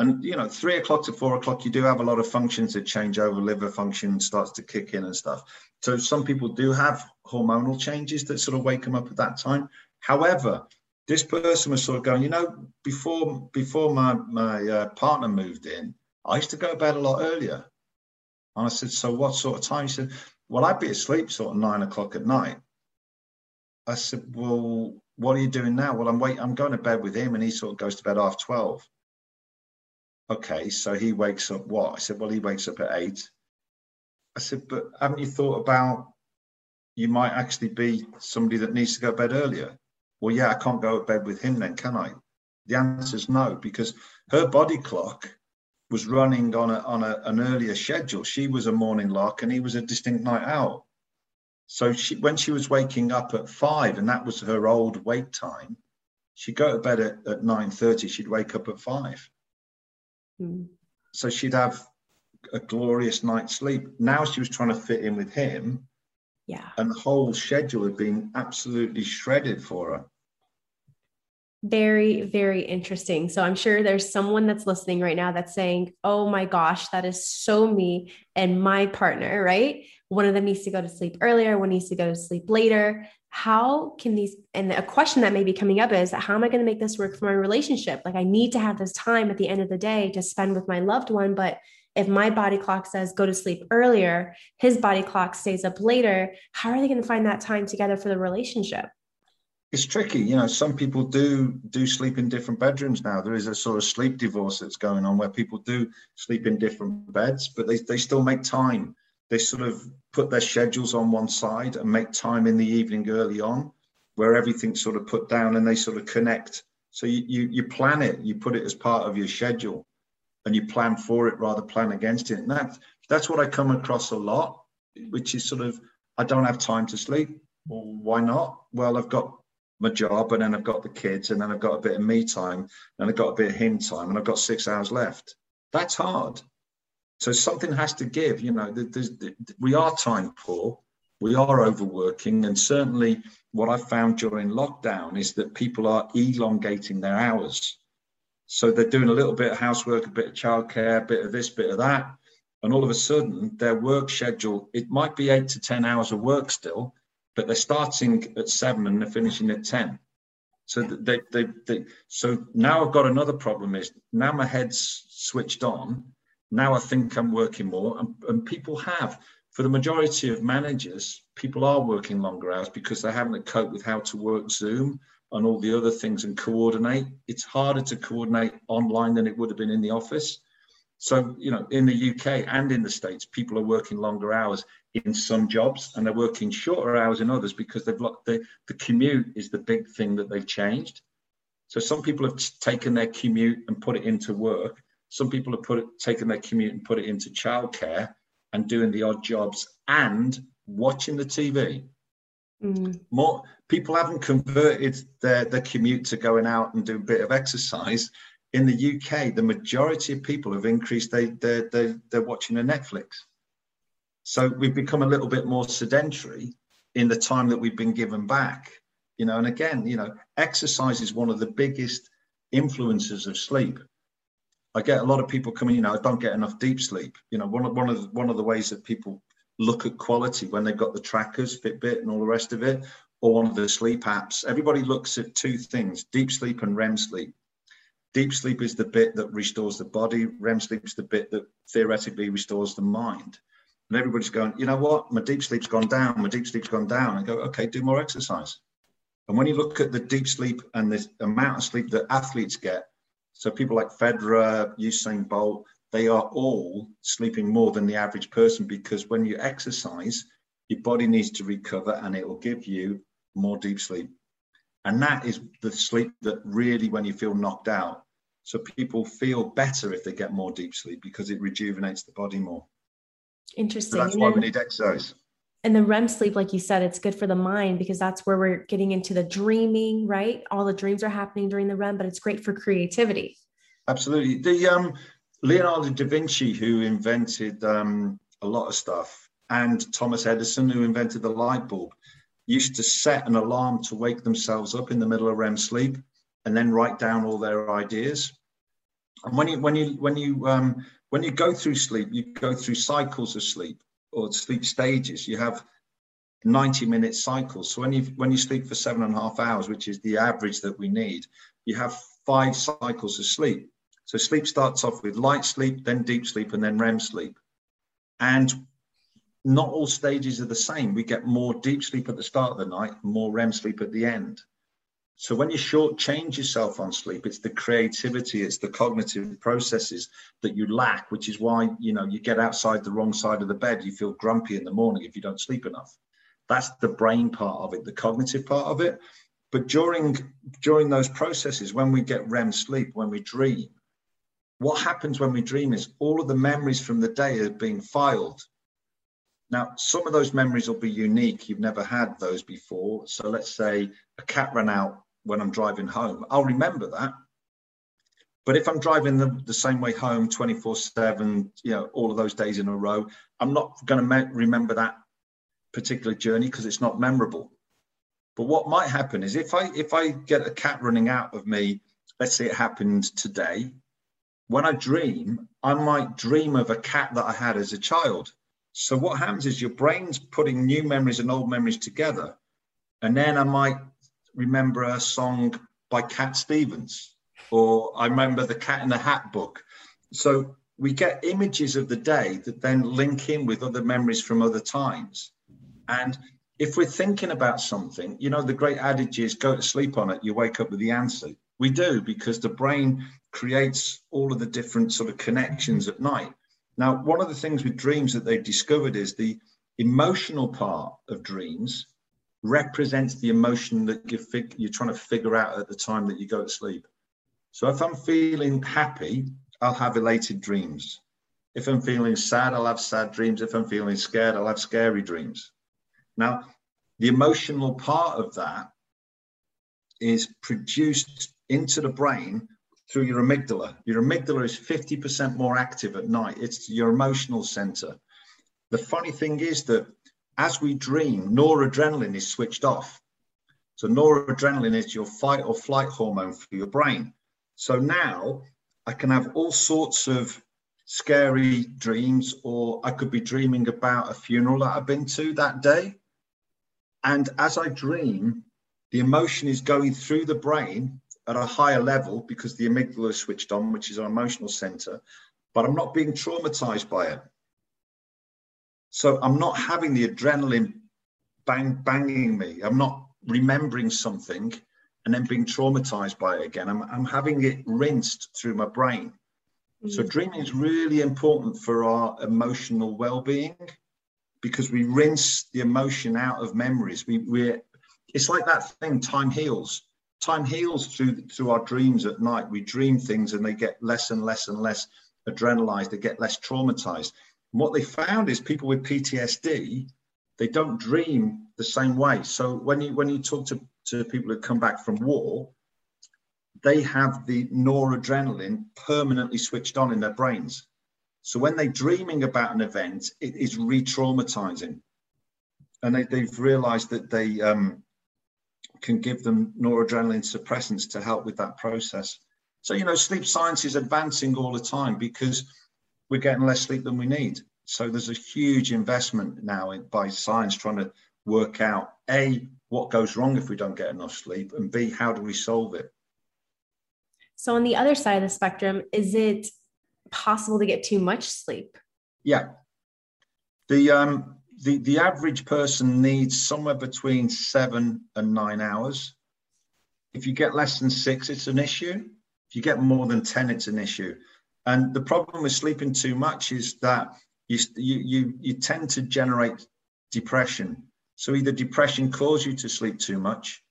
and you know three o'clock to four o'clock you do have a lot of functions that change over liver function starts to kick in and stuff so some people do have hormonal changes that sort of wake them up at that time However, this person was sort of going, you know, before before my my uh, partner moved in, I used to go to bed a lot earlier. And I said, so what sort of time? He said, well, I'd be asleep sort of nine o'clock at night. I said, well, what are you doing now? Well, I'm wait, I'm going to bed with him, and he sort of goes to bed half twelve. Okay, so he wakes up what? I said, well, he wakes up at eight. I said, but haven't you thought about you might actually be somebody that needs to go to bed earlier? well, yeah, I can't go to bed with him then, can I? The answer is no, because her body clock was running on a on a, an earlier schedule. She was a morning lark and he was a distinct night owl. So she when she was waking up at five, and that was her old wake time, she'd go to bed at, at 9:30, she'd wake up at five. Mm. So she'd have a glorious night's sleep. Now she was trying to fit in with him yeah. And the whole schedule had been absolutely shredded for her. Very, very interesting. So I'm sure there's someone that's listening right now that's saying, Oh my gosh, that is so me and my partner, right? One of them needs to go to sleep earlier, one needs to go to sleep later. How can these, and a question that may be coming up is, How am I going to make this work for my relationship? Like, I need to have this time at the end of the day to spend with my loved one, but if my body clock says go to sleep earlier, his body clock stays up later, how are they going to find that time together for the relationship? It's tricky, you know. Some people do do sleep in different bedrooms now. There is a sort of sleep divorce that's going on where people do sleep in different beds, but they, they still make time. They sort of put their schedules on one side and make time in the evening early on, where everything's sort of put down and they sort of connect. So you, you you plan it, you put it as part of your schedule and you plan for it rather plan against it. And that, that's what I come across a lot, which is sort of, I don't have time to sleep. Well, why not? Well, I've got my job and then I've got the kids and then I've got a bit of me time and I've got a bit of him time and I've got six hours left. That's hard. So something has to give, you know, we are time poor, we are overworking. And certainly what I found during lockdown is that people are elongating their hours. So they're doing a little bit of housework, a bit of childcare, a bit of this, bit of that. And all of a sudden, their work schedule, it might be eight to 10 hours of work still, but they're starting at seven and they're finishing at 10. So they, they, they, so now I've got another problem is now my head's switched on. Now I think I'm working more and, and people have, for the majority of managers, people are working longer hours because they haven't coped with how to work Zoom and all the other things and coordinate. It's harder to coordinate online than it would have been in the office. So, you know, in the UK and in the States, people are working longer hours in some jobs and they're working shorter hours in others because they've looked the, the commute is the big thing that they've changed. So some people have taken their commute and put it into work. Some people have put it, taken their commute and put it into childcare and doing the odd jobs and watching the TV. Mm. More people haven't converted their, their commute to going out and do a bit of exercise. In the UK, the majority of people have increased they they they they're watching a Netflix. So we've become a little bit more sedentary in the time that we've been given back. You know, and again, you know, exercise is one of the biggest influences of sleep. I get a lot of people coming, you know, I don't get enough deep sleep. You know, one of one of the, one of the ways that people look at quality when they've got the trackers, Fitbit, and all the rest of it, or one of the sleep apps. Everybody looks at two things: deep sleep and REM sleep. Deep sleep is the bit that restores the body. REM sleep is the bit that theoretically restores the mind. And everybody's going, you know what? My deep sleep's gone down. My deep sleep's gone down. I go, okay, do more exercise. And when you look at the deep sleep and the amount of sleep that athletes get, so people like Federer, Usain Bolt, they are all sleeping more than the average person because when you exercise, your body needs to recover and it will give you more deep sleep. And that is the sleep that really, when you feel knocked out, so people feel better if they get more deep sleep because it rejuvenates the body more. Interesting. So that's why we need exercise. And the REM sleep, like you said, it's good for the mind because that's where we're getting into the dreaming, right? All the dreams are happening during the REM, but it's great for creativity. Absolutely. The um, Leonardo da Vinci, who invented um, a lot of stuff, and Thomas Edison, who invented the light bulb, used to set an alarm to wake themselves up in the middle of REM sleep and then write down all their ideas. And when you when you when you um, when you go through sleep, you go through cycles of sleep or sleep stages. You have 90 minute cycles. So when you when you sleep for seven and a half hours, which is the average that we need, you have five cycles of sleep. So sleep starts off with light sleep, then deep sleep, and then REM sleep. And not all stages are the same. We get more deep sleep at the start of the night, more REM sleep at the end. So when you shortchange yourself on sleep, it's the creativity, it's the cognitive processes that you lack, which is why you know you get outside the wrong side of the bed. You feel grumpy in the morning if you don't sleep enough. That's the brain part of it, the cognitive part of it. But during during those processes, when we get REM sleep, when we dream, what happens when we dream is all of the memories from the day are being filed. Now, some of those memories will be unique. You've never had those before. So let's say a cat ran out when I'm driving home. I'll remember that. But if I'm driving the, the same way home 24 7, you know, all of those days in a row, I'm not going to me- remember that particular journey because it's not memorable. But what might happen is if I if I get a cat running out of me, let's say it happened today, when I dream, I might dream of a cat that I had as a child. So what happens is your brain's putting new memories and old memories together. And then I might remember a song by Cat Stevens, or I remember the Cat in the Hat book. So we get images of the day that then link in with other memories from other times. And if we're thinking about something, you know, the great adage is go to sleep on it, you wake up with the answer. We do because the brain creates all of the different sort of connections at night. Now, one of the things with dreams that they've discovered is the emotional part of dreams represents the emotion that you're, fig- you're trying to figure out at the time that you go to sleep. So if I'm feeling happy, I'll have elated dreams. If I'm feeling sad, I'll have sad dreams. If I'm feeling scared, I'll have scary dreams. Now, the emotional part of that is produced into the brain through your amygdala. Your amygdala is 50% more active at night. It's your emotional center. The funny thing is that as we dream, noradrenaline is switched off. So noradrenaline is your fight or flight hormone for your brain. So now I can have all sorts of scary dreams, or I could be dreaming about a funeral that I've been to that day. And as I dream, the emotion is going through the brain at a higher level because the amygdala is switched on, which is our emotional center, but I'm not being traumatized by it. So I'm not having the adrenaline bang banging me. I'm not remembering something and then being traumatized by it again. I'm, I'm having it rinsed through my brain. Mm. So dreaming is really important for our emotional well-being because we rinse the emotion out of memories. We we it's like that thing, time heals time heals through through our dreams at night. We dream things and they get less and less and less adrenalized, they get less traumatized. And what they found is people with PTSD, they don't dream the same way. So when you when you talk to, to people who come back from war, they have the noradrenaline permanently switched on in their brains. So when they're dreaming about an event, it is re-traumatizing. And they, have realized that they um, can give them noradrenaline suppressants to help with that process. So, you know, sleep science is advancing all the time because we're getting less sleep than we need. So there's a huge investment now in, by science trying to work out A, what goes wrong if we don't get enough sleep, and B, how do we solve it? So, on the other side of the spectrum, is it possible to get too much sleep? Yeah. The, um, the, the average person needs somewhere between seven and nine hours. If you get less than six, it's an issue. If you get more than 10, it's an issue. And the problem with sleeping too much is that you, you, you tend to generate depression. So either depression causes you to sleep too much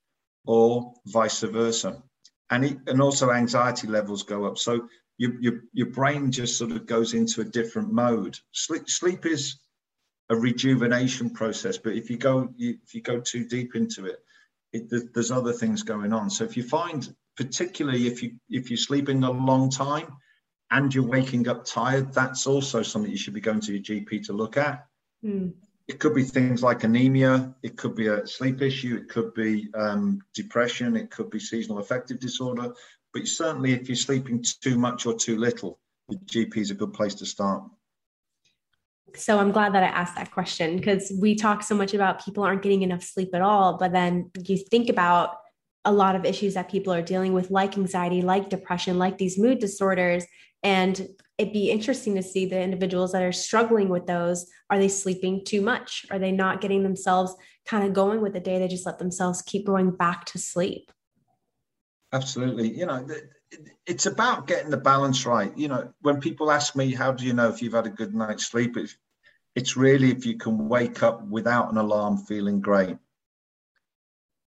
or vice versa and it, and also anxiety levels go up. So your, your your brain just sort of goes into a different mode. Sleep sleep is a rejuvenation process, but if you go you, if you go too deep into it, it there's other things going on. So if you find particularly if you if you're sleeping a long time and you're waking up tired, that's also something you should be going to your GP to look at. Mm. It could be things like anemia. It could be a sleep issue. It could be um, depression. It could be seasonal affective disorder. But certainly, if you're sleeping too much or too little, the GP is a good place to start. So I'm glad that I asked that question because we talk so much about people aren't getting enough sleep at all. But then you think about a lot of issues that people are dealing with, like anxiety, like depression, like these mood disorders. And it'd be interesting to see the individuals that are struggling with those. Are they sleeping too much? Are they not getting themselves kind of going with the day? They just let themselves keep going back to sleep. Absolutely. You know, it's about getting the balance right. You know, when people ask me, how do you know if you've had a good night's sleep? It's, really if you can wake up without an alarm feeling great.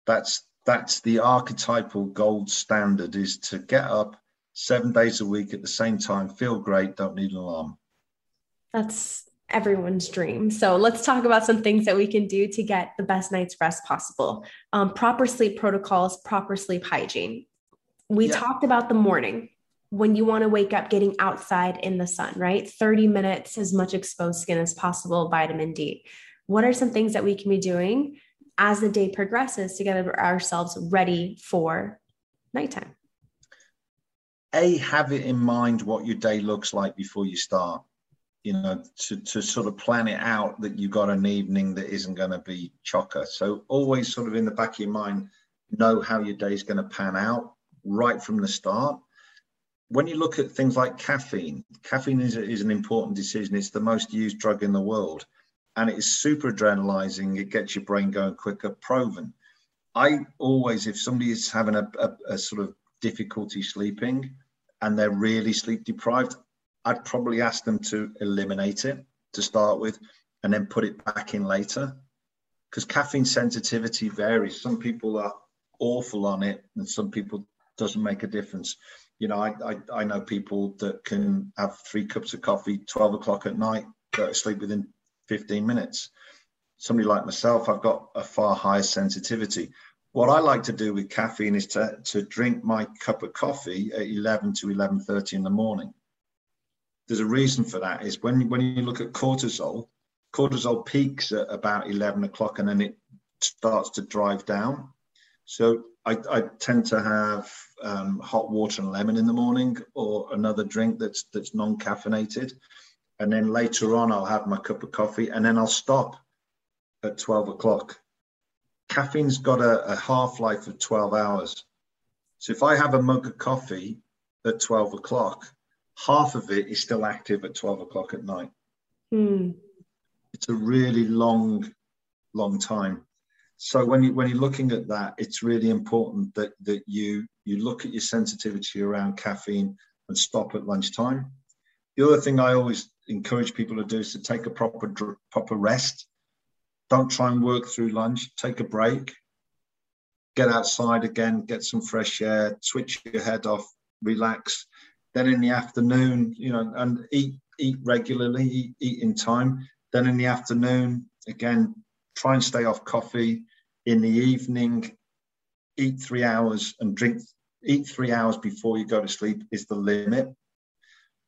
That's that's the archetypal gold standard is to get up seven days a week at the same time, feel great, don't need an alarm. That's everyone's dream. So let's talk about some things that we can do to get the best night's rest possible. Um, proper sleep protocols, proper sleep hygiene. We yeah. talked about the morning when you want to wake up getting outside in the sun, right? 30 minutes, as much exposed skin as possible, vitamin D. What are some things that we can be doing as the day progresses to get ourselves ready for nighttime? a have it in mind what your day looks like before you start you know to, to sort of plan it out that you've got an evening that isn't going to be chocker. So always sort of in the back of your mind know how your day is going to pan out right from the start. When you look at things like caffeine caffeine is, is an important decision. It's the most used drug in the world and it is super adrenalizing it gets your brain going quicker proven i always if somebody is having a, a, a sort of difficulty sleeping and they're really sleep deprived, I'd probably ask them to eliminate it to start with and then put it back in later. Because caffeine sensitivity varies. Some people are awful on it and some people doesn't make a difference. You know, I, I, I know people that can have three cups of coffee, 12 o'clock at night, go to sleep within 15 minutes. Somebody like myself, I've got a far higher sensitivity. What I like to do with caffeine is to, to drink my cup of coffee at 11 to 11.30 in the morning. There's a reason for that is when, when you look at cortisol, cortisol peaks at about 11 o'clock and then it starts to drive down. So I, I tend to have um, hot water and lemon in the morning or another drink that's, that's non-caffeinated. And then later on, I'll have my cup of coffee and then I'll stop at 12 o'clock caffeine's got a, a half life of 12 hours. So if I have a mug of coffee at 12 o'clock, half of it is still active at 12 o'clock at night. Mm. It's a really long, long time. So when you when you're looking at that, it's really important that that you you look at your sensitivity around caffeine and stop at lunchtime. The other thing I always encourage people to do is to take a proper proper rest. Don't try and work through lunch. Take a break. Get outside again, get some fresh air, switch your head off, relax. Then in the afternoon, you know, and eat eat regularly, eat, eat in time. Then in the afternoon, again, try and stay off coffee in the evening. Eat three hours and drink. Eat three hours before you go to sleep is the limit.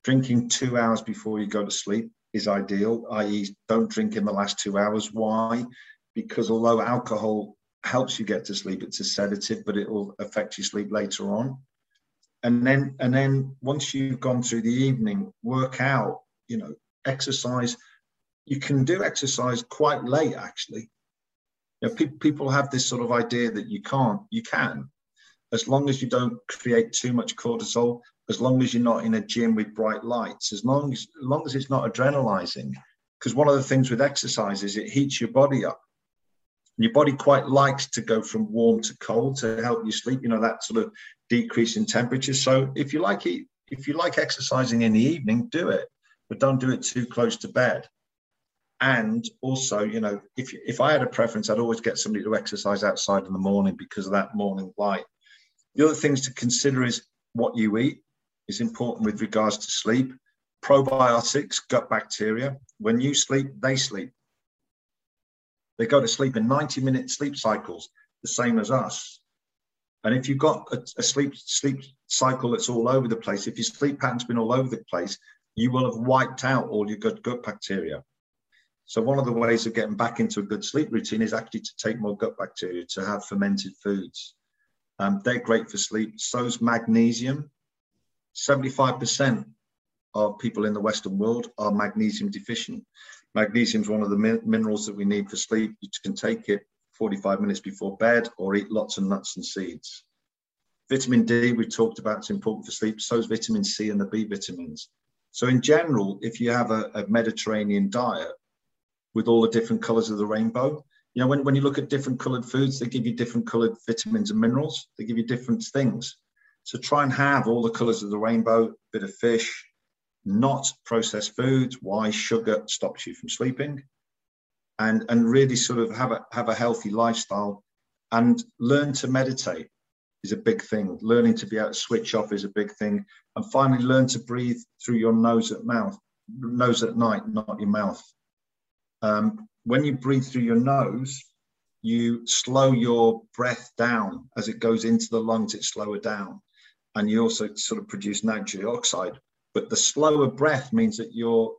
Drinking two hours before you go to sleep is ideal, i.e., don't drink in the last two hours. Why? Because although alcohol helps you get to sleep, it's a sedative, but it will affect your sleep later on. And then, and then once you've gone through the evening, work out, you know, exercise. You can do exercise quite late, actually. You know, pe- people have this sort of idea that you can't. You can, as long as you don't create too much cortisol as long as you're not in a gym with bright lights, as long as, as long as it's not adrenalizing. Because one of the things with exercise is it heats your body up. And your body quite likes to go from warm to cold to help you sleep. You know that sort of decrease in temperature. So if you like it, if you like exercising in the evening, do it, but don't do it too close to bed. And also, you know, if if I had a preference, I'd always get somebody to exercise outside in the morning because of that morning light. The other things to consider is what you eat is important with regards to sleep. Probiotics, gut bacteria, when you sleep, they sleep. They go to sleep in 90 minute sleep cycles, the same as us. And if you've got a, a, sleep sleep cycle that's all over the place, if your sleep pattern's been all over the place, you will have wiped out all your good gut bacteria. So one of the ways of getting back into a good sleep routine is actually to take more gut bacteria, to have fermented foods. Um, they're great for sleep. So's magnesium. 75% of people in the Western world are magnesium deficient. Magnesium is one of the min- minerals that we need for sleep. You can take it 45 minutes before bed or eat lots of nuts and seeds. Vitamin D, we talked about, it's important for sleep. So is vitamin C and the B vitamins. So, in general, if you have a, a Mediterranean diet with all the different colors of the rainbow, you know, when, when you look at different colored foods, they give you different colored vitamins and minerals, they give you different things. So try and have all the colors of the rainbow, bit of fish, not processed foods. Why sugar stops you from sleeping, and and really sort of have a have a healthy lifestyle, and learn to meditate is a big thing. Learning to be able to switch off is a big thing, and finally learn to breathe through your nose at mouth, nose at night, not your mouth. Um, when you breathe through your nose, you slow your breath down as it goes into the lungs. it's slower down and you also sort of produce nitrogen oxide. But the slower breath means that your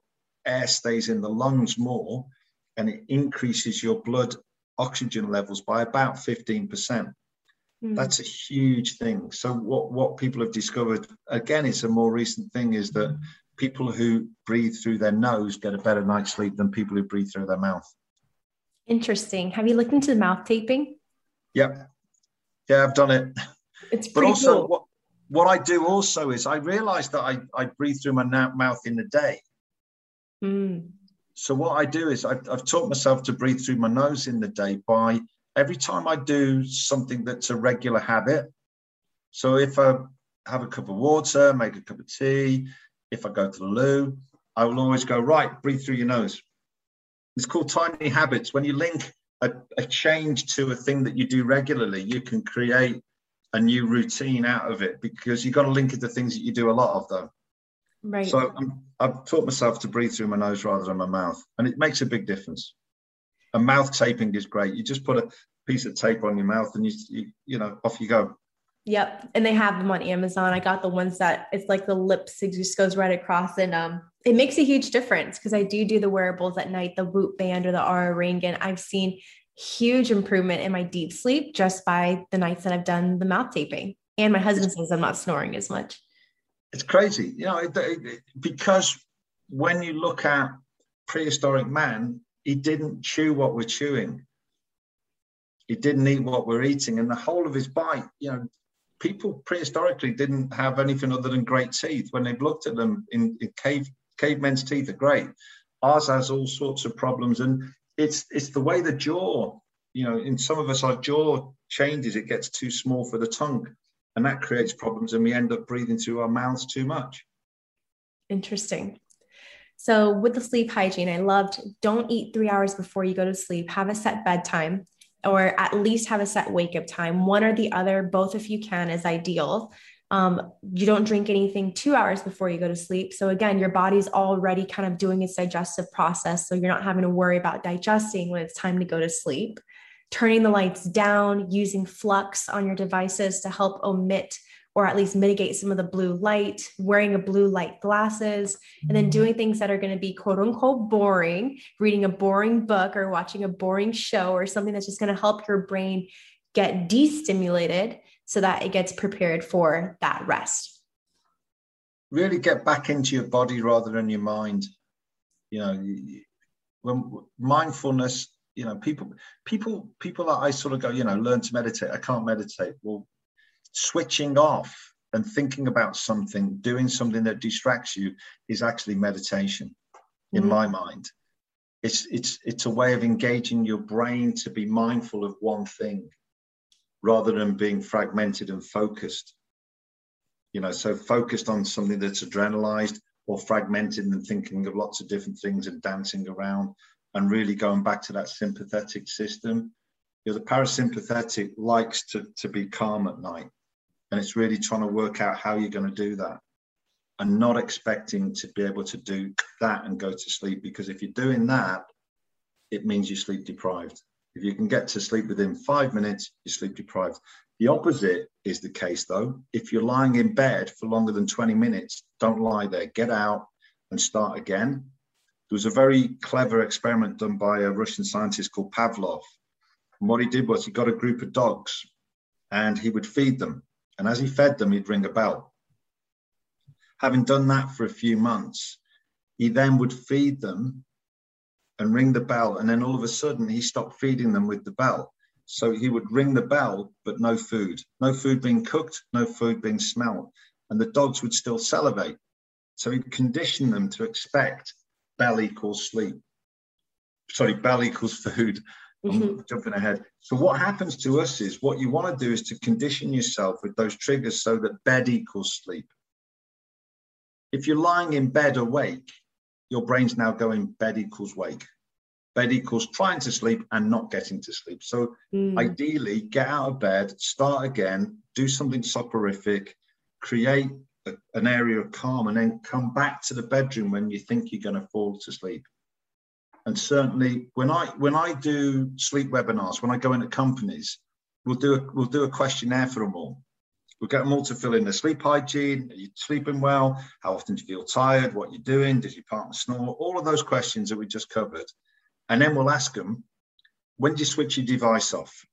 air stays in the lungs more and it increases your blood oxygen levels by about 15%. Mm. That's a huge thing. So what, what people have discovered, again, it's a more recent thing, is that people who breathe through their nose get a better night's sleep than people who breathe through their mouth. Interesting. Have you looked into the mouth taping? Yep. Yeah, I've done it. It's pretty but also cool. what what I do also is I realize that I, I breathe through my mouth in the day. Mm. So what I do is I've, I've taught myself to breathe through my nose in the day by every time I do something that's a regular habit. So if I have a cup of water, make a cup of tea, if I go to the loo, I will always go, right, breathe through your nose. It's called tiny habits. When you link a, a change to a thing that you do regularly, you can create a new routine out of it because you've got to link it to things that you do a lot of though. Right. So I'm, I've taught myself to breathe through my nose rather than my mouth, and it makes a big difference. And mouth taping is great. You just put a piece of tape on your mouth, and you you, you know off you go. Yep, and they have them on Amazon. I got the ones that it's like the lips it just goes right across, and um, it makes a huge difference because I do do the wearables at night, the Whoop band or the Oura ring, and I've seen huge improvement in my deep sleep just by the nights that I've done the mouth taping. And my husband says I'm not snoring as much. It's crazy, you know, it, it, because when you look at prehistoric man, he didn't chew what we're chewing. He didn't eat what we're eating, and the whole of his bite, you know, people prehistorically didn't have anything other than great teeth. When they've looked at them in, in cave cavemen's teeth are great. Ours has all sorts of problems, and it's it's the way the jaw, you know, in some of us our jaw changes, it gets too small for the tongue, and that creates problems, and we end up breathing through our mouths too much. Interesting. So with the sleep hygiene, I loved don't eat three hours before you go to sleep. Have a set bedtime or at least have a set wake up time. One or the other, both if you can, is ideal. Um, you don't drink anything two hours before you go to sleep. So, again, your body's already kind of doing its digestive process. So, you're not having to worry about digesting when it's time to go to sleep. Turning the lights down, using flux on your devices to help omit or at least mitigate some of the blue light, wearing a blue light glasses, and then mm-hmm. doing things that are going to be quote unquote boring, reading a boring book or watching a boring show or something that's just going to help your brain get destimulated so that it gets prepared for that rest. Really get back into your body rather than your mind. You know, when mindfulness, you know, people, people, people that I sort of go, you know, learn to meditate. I can't meditate. Well, switching off and thinking about something, doing something that distracts you, is actually meditation. In mm-hmm. my mind, it's it's it's a way of engaging your brain to be mindful of one thing rather than being fragmented and focused. You know, so focused on something that's adrenalized or fragmented and thinking of lots of different things and dancing around and really going back to that sympathetic system. You know, the parasympathetic likes to, to be calm at night. And it's really trying to work out how you're going to do that and not expecting to be able to do that and go to sleep. Because if you're doing that, it means you're sleep deprived. If you can get to sleep within five minutes, you're sleep deprived. The opposite is the case, though. If you're lying in bed for longer than 20 minutes, don't lie there. Get out and start again. There was a very clever experiment done by a Russian scientist called Pavlov. And what he did was he got a group of dogs and he would feed them. And as he fed them, he'd ring a bell. Having done that for a few months, he then would feed them and ring the bell. And then all of a sudden, he stopped feeding them with the bell. So he would ring the bell, but no food, no food being cooked, no food being smelled. And the dogs would still salivate. So he'd condition them to expect bell equals sleep. Sorry, bell equals food. Mm-hmm. jumping ahead. So what happens to us is what you want to do is to condition yourself with those triggers so that bed equals sleep. If you're lying in bed awake, your brain's now going bed equals wake. Bed equals trying to sleep and not getting to sleep. So mm. ideally, get out of bed, start again, do something soporific, create a, an area of calm, and then come back to the bedroom when you think you're going to fall to sleep. And certainly, when I when I do sleep webinars, when I go into companies, we'll do a, we'll do a questionnaire for them all. We'll get them all to fill in their sleep hygiene. Are you sleeping well? How often do you feel tired? What you're doing? Does your partner snore? All of those questions that we just covered. And then we'll ask them, when do you switch your device off?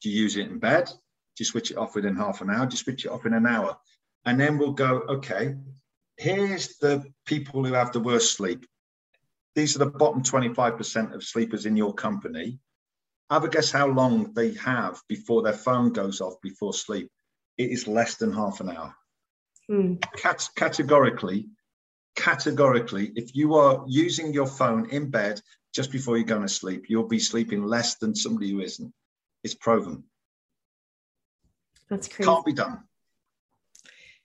Do you use it in bed? Do you switch it off within half an hour? Do you switch it off in an hour? And then we'll go, okay, here's the people who have the worst sleep. These are the bottom 25% of sleepers in your company. Have a guess how long they have before their phone goes off before sleep it is less than half an hour. Mm. Cat- categorically, categorically, if you are using your phone in bed just before you're going to sleep, you'll be sleeping less than somebody who isn't. It's proven. That's crazy. Can't be done.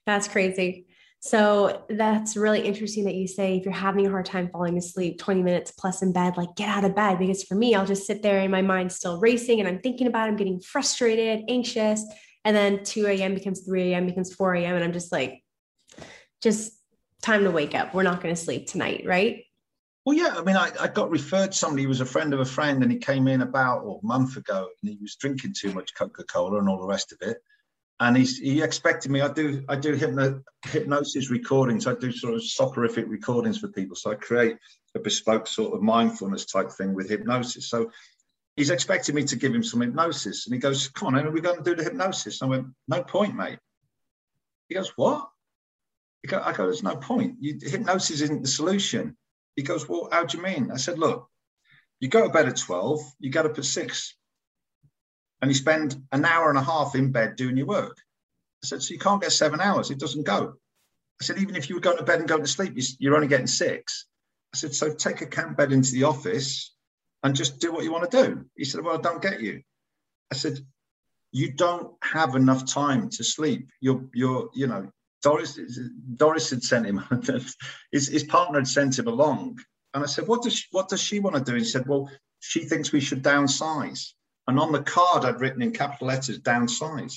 That's crazy. So that's really interesting that you say if you're having a hard time falling asleep, 20 minutes plus in bed, like get out of bed. Because for me, I'll just sit there and my mind's still racing and I'm thinking about it, I'm getting frustrated, anxious. And then 2 a.m. becomes 3 a.m., becomes 4 a.m. And I'm just like, just time to wake up. We're not going to sleep tonight, right? Well, yeah. I mean, I, I got referred to somebody who was a friend of a friend, and he came in about oh, a month ago, and he was drinking too much Coca Cola and all the rest of it. And he's, he expected me. I do I do hypno, hypnosis recordings. I do sort of soporific recordings for people. So I create a bespoke sort of mindfulness type thing with hypnosis. So he's expecting me to give him some hypnosis. And he goes, Come on, are we going to do the hypnosis? And I went, No point, mate. He goes, What? Go, I go, There's no point. You, hypnosis isn't the solution. He goes, Well, how do you mean? I said, Look, you go to bed at 12, you get up at six, and you spend an hour and a half in bed doing your work. I said, So you can't get seven hours. It doesn't go. I said, Even if you were going to bed and going to sleep, you're only getting six. I said, So take a camp bed into the office and just do what you want to do. He said, Well, I don't get you. I said, You don't have enough time to sleep. You're, you're, you know, Doris, Doris had sent him, his, his partner had sent him along. And I said, what does, she, what does she want to do? And he said, Well, she thinks we should downsize. And on the card, I'd written in capital letters, downsize.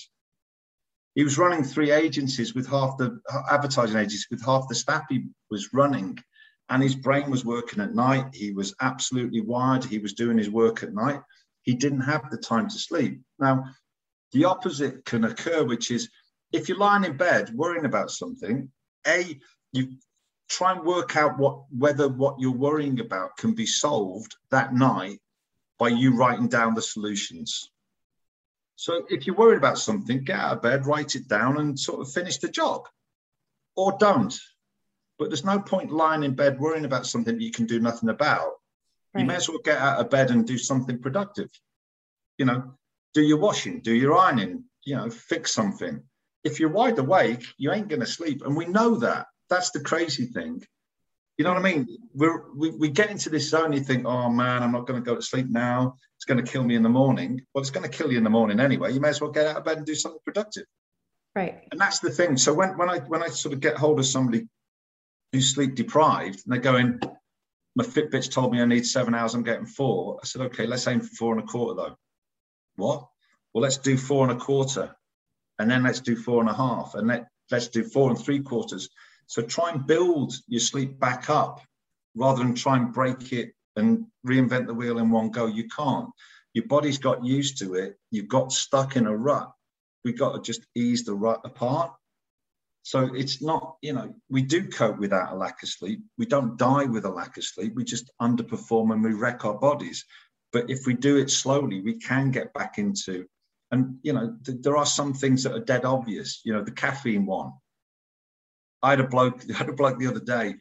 He was running three agencies with half the advertising agencies with half the staff he was running. And his brain was working at night. He was absolutely wired. He was doing his work at night. He didn't have the time to sleep. Now, the opposite can occur, which is if you're lying in bed worrying about something, A, you try and work out what whether what you're worrying about can be solved that night by you writing down the solutions. So if you're worried about something, get out of bed, write it down, and sort of finish the job, or don't. But there's no point lying in bed worrying about something that you can do nothing about. Right. You may as well get out of bed and do something productive. You know, do your washing, do your ironing, you know, fix something. If you're wide awake, you ain't going to sleep. And we know that. That's the crazy thing. You know what I mean? We're, we, we get into this zone, you think, oh man, I'm not going to go to sleep now. It's going to kill me in the morning. Well, it's going to kill you in the morning anyway. You may as well get out of bed and do something productive. Right. And that's the thing. So when, when I when I sort of get hold of somebody who's sleep deprived and they're going, my Fitbit's told me I need seven hours, I'm getting four. I said, okay, let's aim for four and a quarter though. What? Well, let's do four and a quarter. And then let's do four and a half. And let, let's do four and three quarters. So try and build your sleep back up rather than try and break it and reinvent the wheel in one go. You can't. Your body's got used to it. You've got stuck in a rut. We've got to just ease the rut apart. So it's not, you know, we do cope without a lack of sleep. We don't die with a lack of sleep. We just underperform and we wreck our bodies. But if we do it slowly, we can get back into, and, you know, th- there are some things that are dead obvious. You know, the caffeine one. I had a bloke, I had a bloke the other day.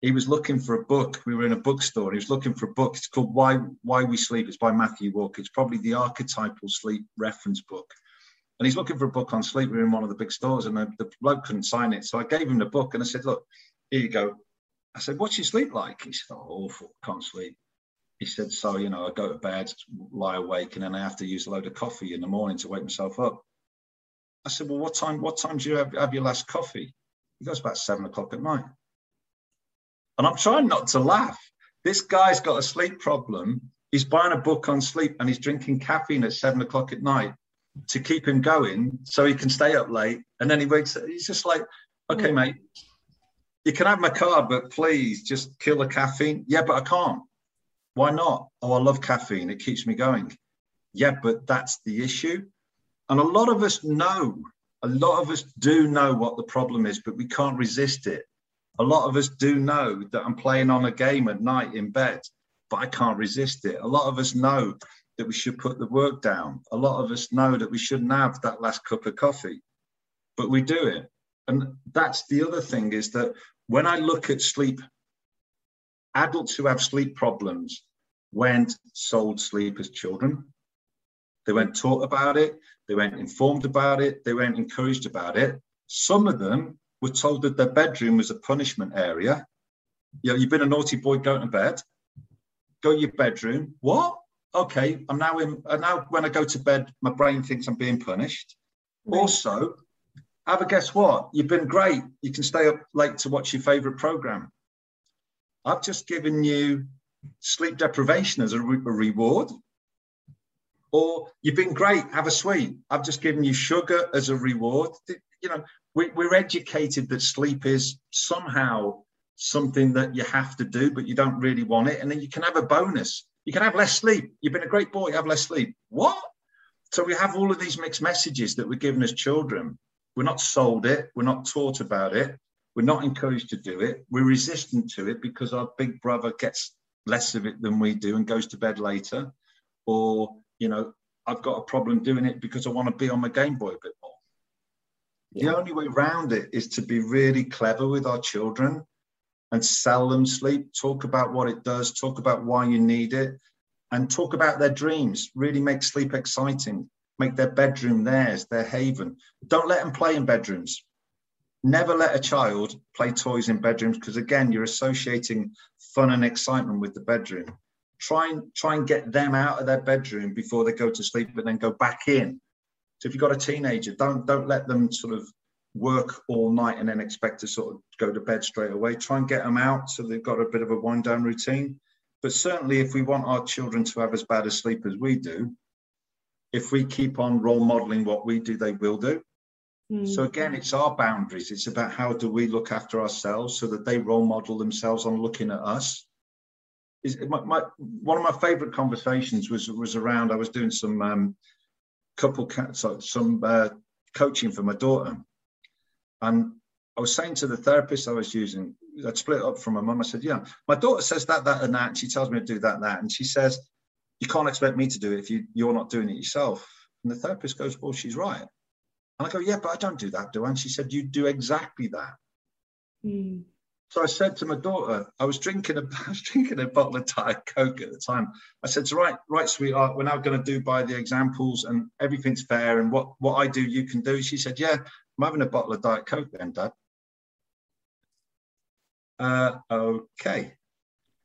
He was looking for a book. We were in a bookstore. And he was looking for a book. It's called Why Why We Sleep. It's by Matthew Walker. It's probably the archetypal sleep reference book. And he's looking for a book on sleep. We were in one of the big stores, and the, the bloke couldn't sign it. So I gave him the book, and I said, "Look, here you go." I said, "What's your sleep like?" He said, "Oh, awful. Can't sleep." He said, "So you know, I go to bed, lie awake, and then I have to use a load of coffee in the morning to wake myself up." I said, "Well, what time? What time do you have, have your last coffee?" He goes about seven o'clock at night. And I'm trying not to laugh. This guy's got a sleep problem. He's buying a book on sleep and he's drinking caffeine at seven o'clock at night to keep him going so he can stay up late. And then he wakes up. He's just like, okay, mm. mate, you can have my card, but please just kill the caffeine. Yeah, but I can't. Why not? Oh, I love caffeine. It keeps me going. Yeah, but that's the issue. And a lot of us know a lot of us do know what the problem is, but we can't resist it. A lot of us do know that I'm playing on a game at night in bed, but I can't resist it. A lot of us know that we should put the work down. A lot of us know that we shouldn't have that last cup of coffee, but we do it. And that's the other thing is that when I look at sleep, adults who have sleep problems weren't sold sleep as children. They weren't taught about it. They weren't informed about it. They weren't encouraged about it. Some of them were told that their bedroom was a punishment area. You know, you've been a naughty boy, go to bed. Go to your bedroom. What? Okay, I'm now in. Uh, now, when I go to bed, my brain thinks I'm being punished. Right. Also, have a guess what? You've been great. You can stay up late to watch your favorite program. I've just given you sleep deprivation as a, re- a reward or you've been great, have a sweet. I've just given you sugar as a reward. You know, we, we're educated that sleep is somehow something that you have to do, but you don't really want it. And then you can have a bonus. You can have less sleep. You've been a great boy, you have less sleep. What? So we have all of these mixed messages that we're given as children. We're not sold it. We're not taught about it. We're not encouraged to do it. We're resistant to it because our big brother gets less of it than we do and goes to bed later. Or you know, I've got a problem doing it because I want to be on my Game Boy a bit more. Yeah. The only way around it is to be really clever with our children and sell them sleep, talk about what it does, talk about why you need it, and talk about their dreams. Really make sleep exciting, make their bedroom theirs, their haven. Don't let them play in bedrooms. Never let a child play toys in bedrooms because, again, you're associating fun and excitement with the bedroom try and try and get them out of their bedroom before they go to sleep and then go back in so if you've got a teenager don't don't let them sort of work all night and then expect to sort of go to bed straight away try and get them out so they've got a bit of a wind down routine but certainly if we want our children to have as bad a sleep as we do if we keep on role modeling what we do they will do Mm. So again, it's our boundaries. It's about how do we look after ourselves so that they role model themselves on looking at us. Is my, my one of my favorite conversations was was around. I was doing some um, couple some uh, coaching for my daughter, and I was saying to the therapist I was using, I'd split up from my mum. I said, "Yeah, my daughter says that, that, and that. And she tells me to do that, and that, and she says." You can't expect me to do it if you, you're not doing it yourself. And the therapist goes, Well, she's right. And I go, yeah, but I don't do that, do I? And she said, you do exactly that. Mm. So I said to my daughter, I was drinking a, I was drinking a bottle of Diet Coke at the time. I said, "So right, right, sweetheart, we're now going to do by the examples, and everything's fair, and what what I do, you can do." She said, "Yeah, I'm having a bottle of Diet Coke then, Dad." Uh, okay.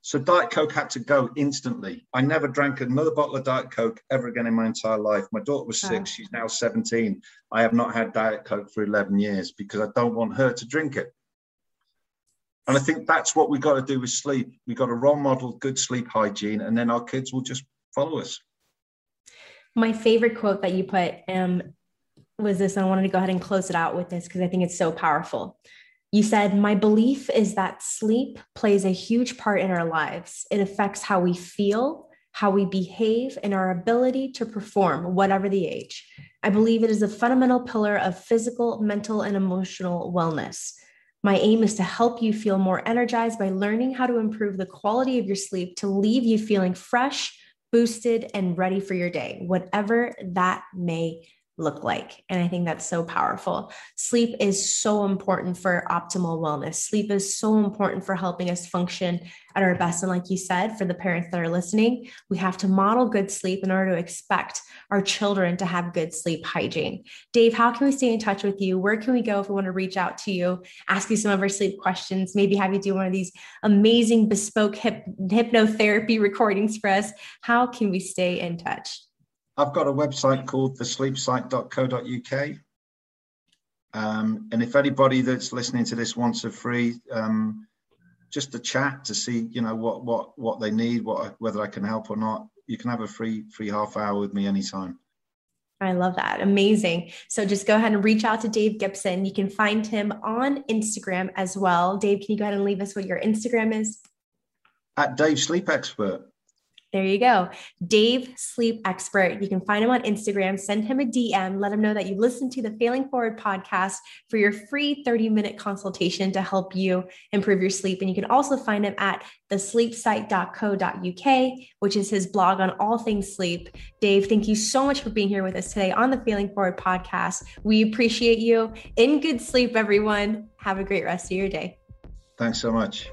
So Diet Coke had to go instantly. I never drank another bottle of Diet Coke ever again in my entire life. My daughter was six, she's now 17. I have not had Diet Coke for 11 years because I don't want her to drink it. And I think that's what we've got to do with sleep. We've got to role model good sleep hygiene, and then our kids will just follow us. My favorite quote that you put um, was this, and I wanted to go ahead and close it out with this because I think it's so powerful. You said, My belief is that sleep plays a huge part in our lives. It affects how we feel, how we behave, and our ability to perform, whatever the age. I believe it is a fundamental pillar of physical, mental, and emotional wellness. My aim is to help you feel more energized by learning how to improve the quality of your sleep to leave you feeling fresh, boosted, and ready for your day, whatever that may look like. And I think that's so powerful. Sleep is so important for optimal wellness. Sleep is so important for helping us function at our best. And like you said, for the parents that are listening, we have to model good sleep in order to expect our children to have good sleep hygiene. Dave, how can we stay in touch with you? Where can we go if we want to reach out to you, ask you some of our sleep questions, maybe have you do one of these amazing bespoke hip, hypnotherapy recordings for us? How can we stay in touch? I've got a website called thesleepsite.co.uk. Um, and if anybody that's listening to this wants a free, um, just a chat to see, you know, what what what they need, what whether I can help or not, you can have a free free half hour with me anytime. I love that. Amazing. So just go ahead and reach out to Dave Gibson. You can find him on Instagram as well. Dave, can you go ahead and leave us what your Instagram is? At Dave Sleep Expert. There you go. Dave, sleep expert. You can find him on Instagram. Send him a DM. Let him know that you listened to the Failing Forward podcast for your free 30 minute consultation to help you improve your sleep. And you can also find him at thesleepsite.co.uk, which is his blog on all things sleep. Dave, thank you so much for being here with us today on the Failing Forward podcast. We appreciate you. In good sleep, everyone. Have a great rest of your day. Thanks so much.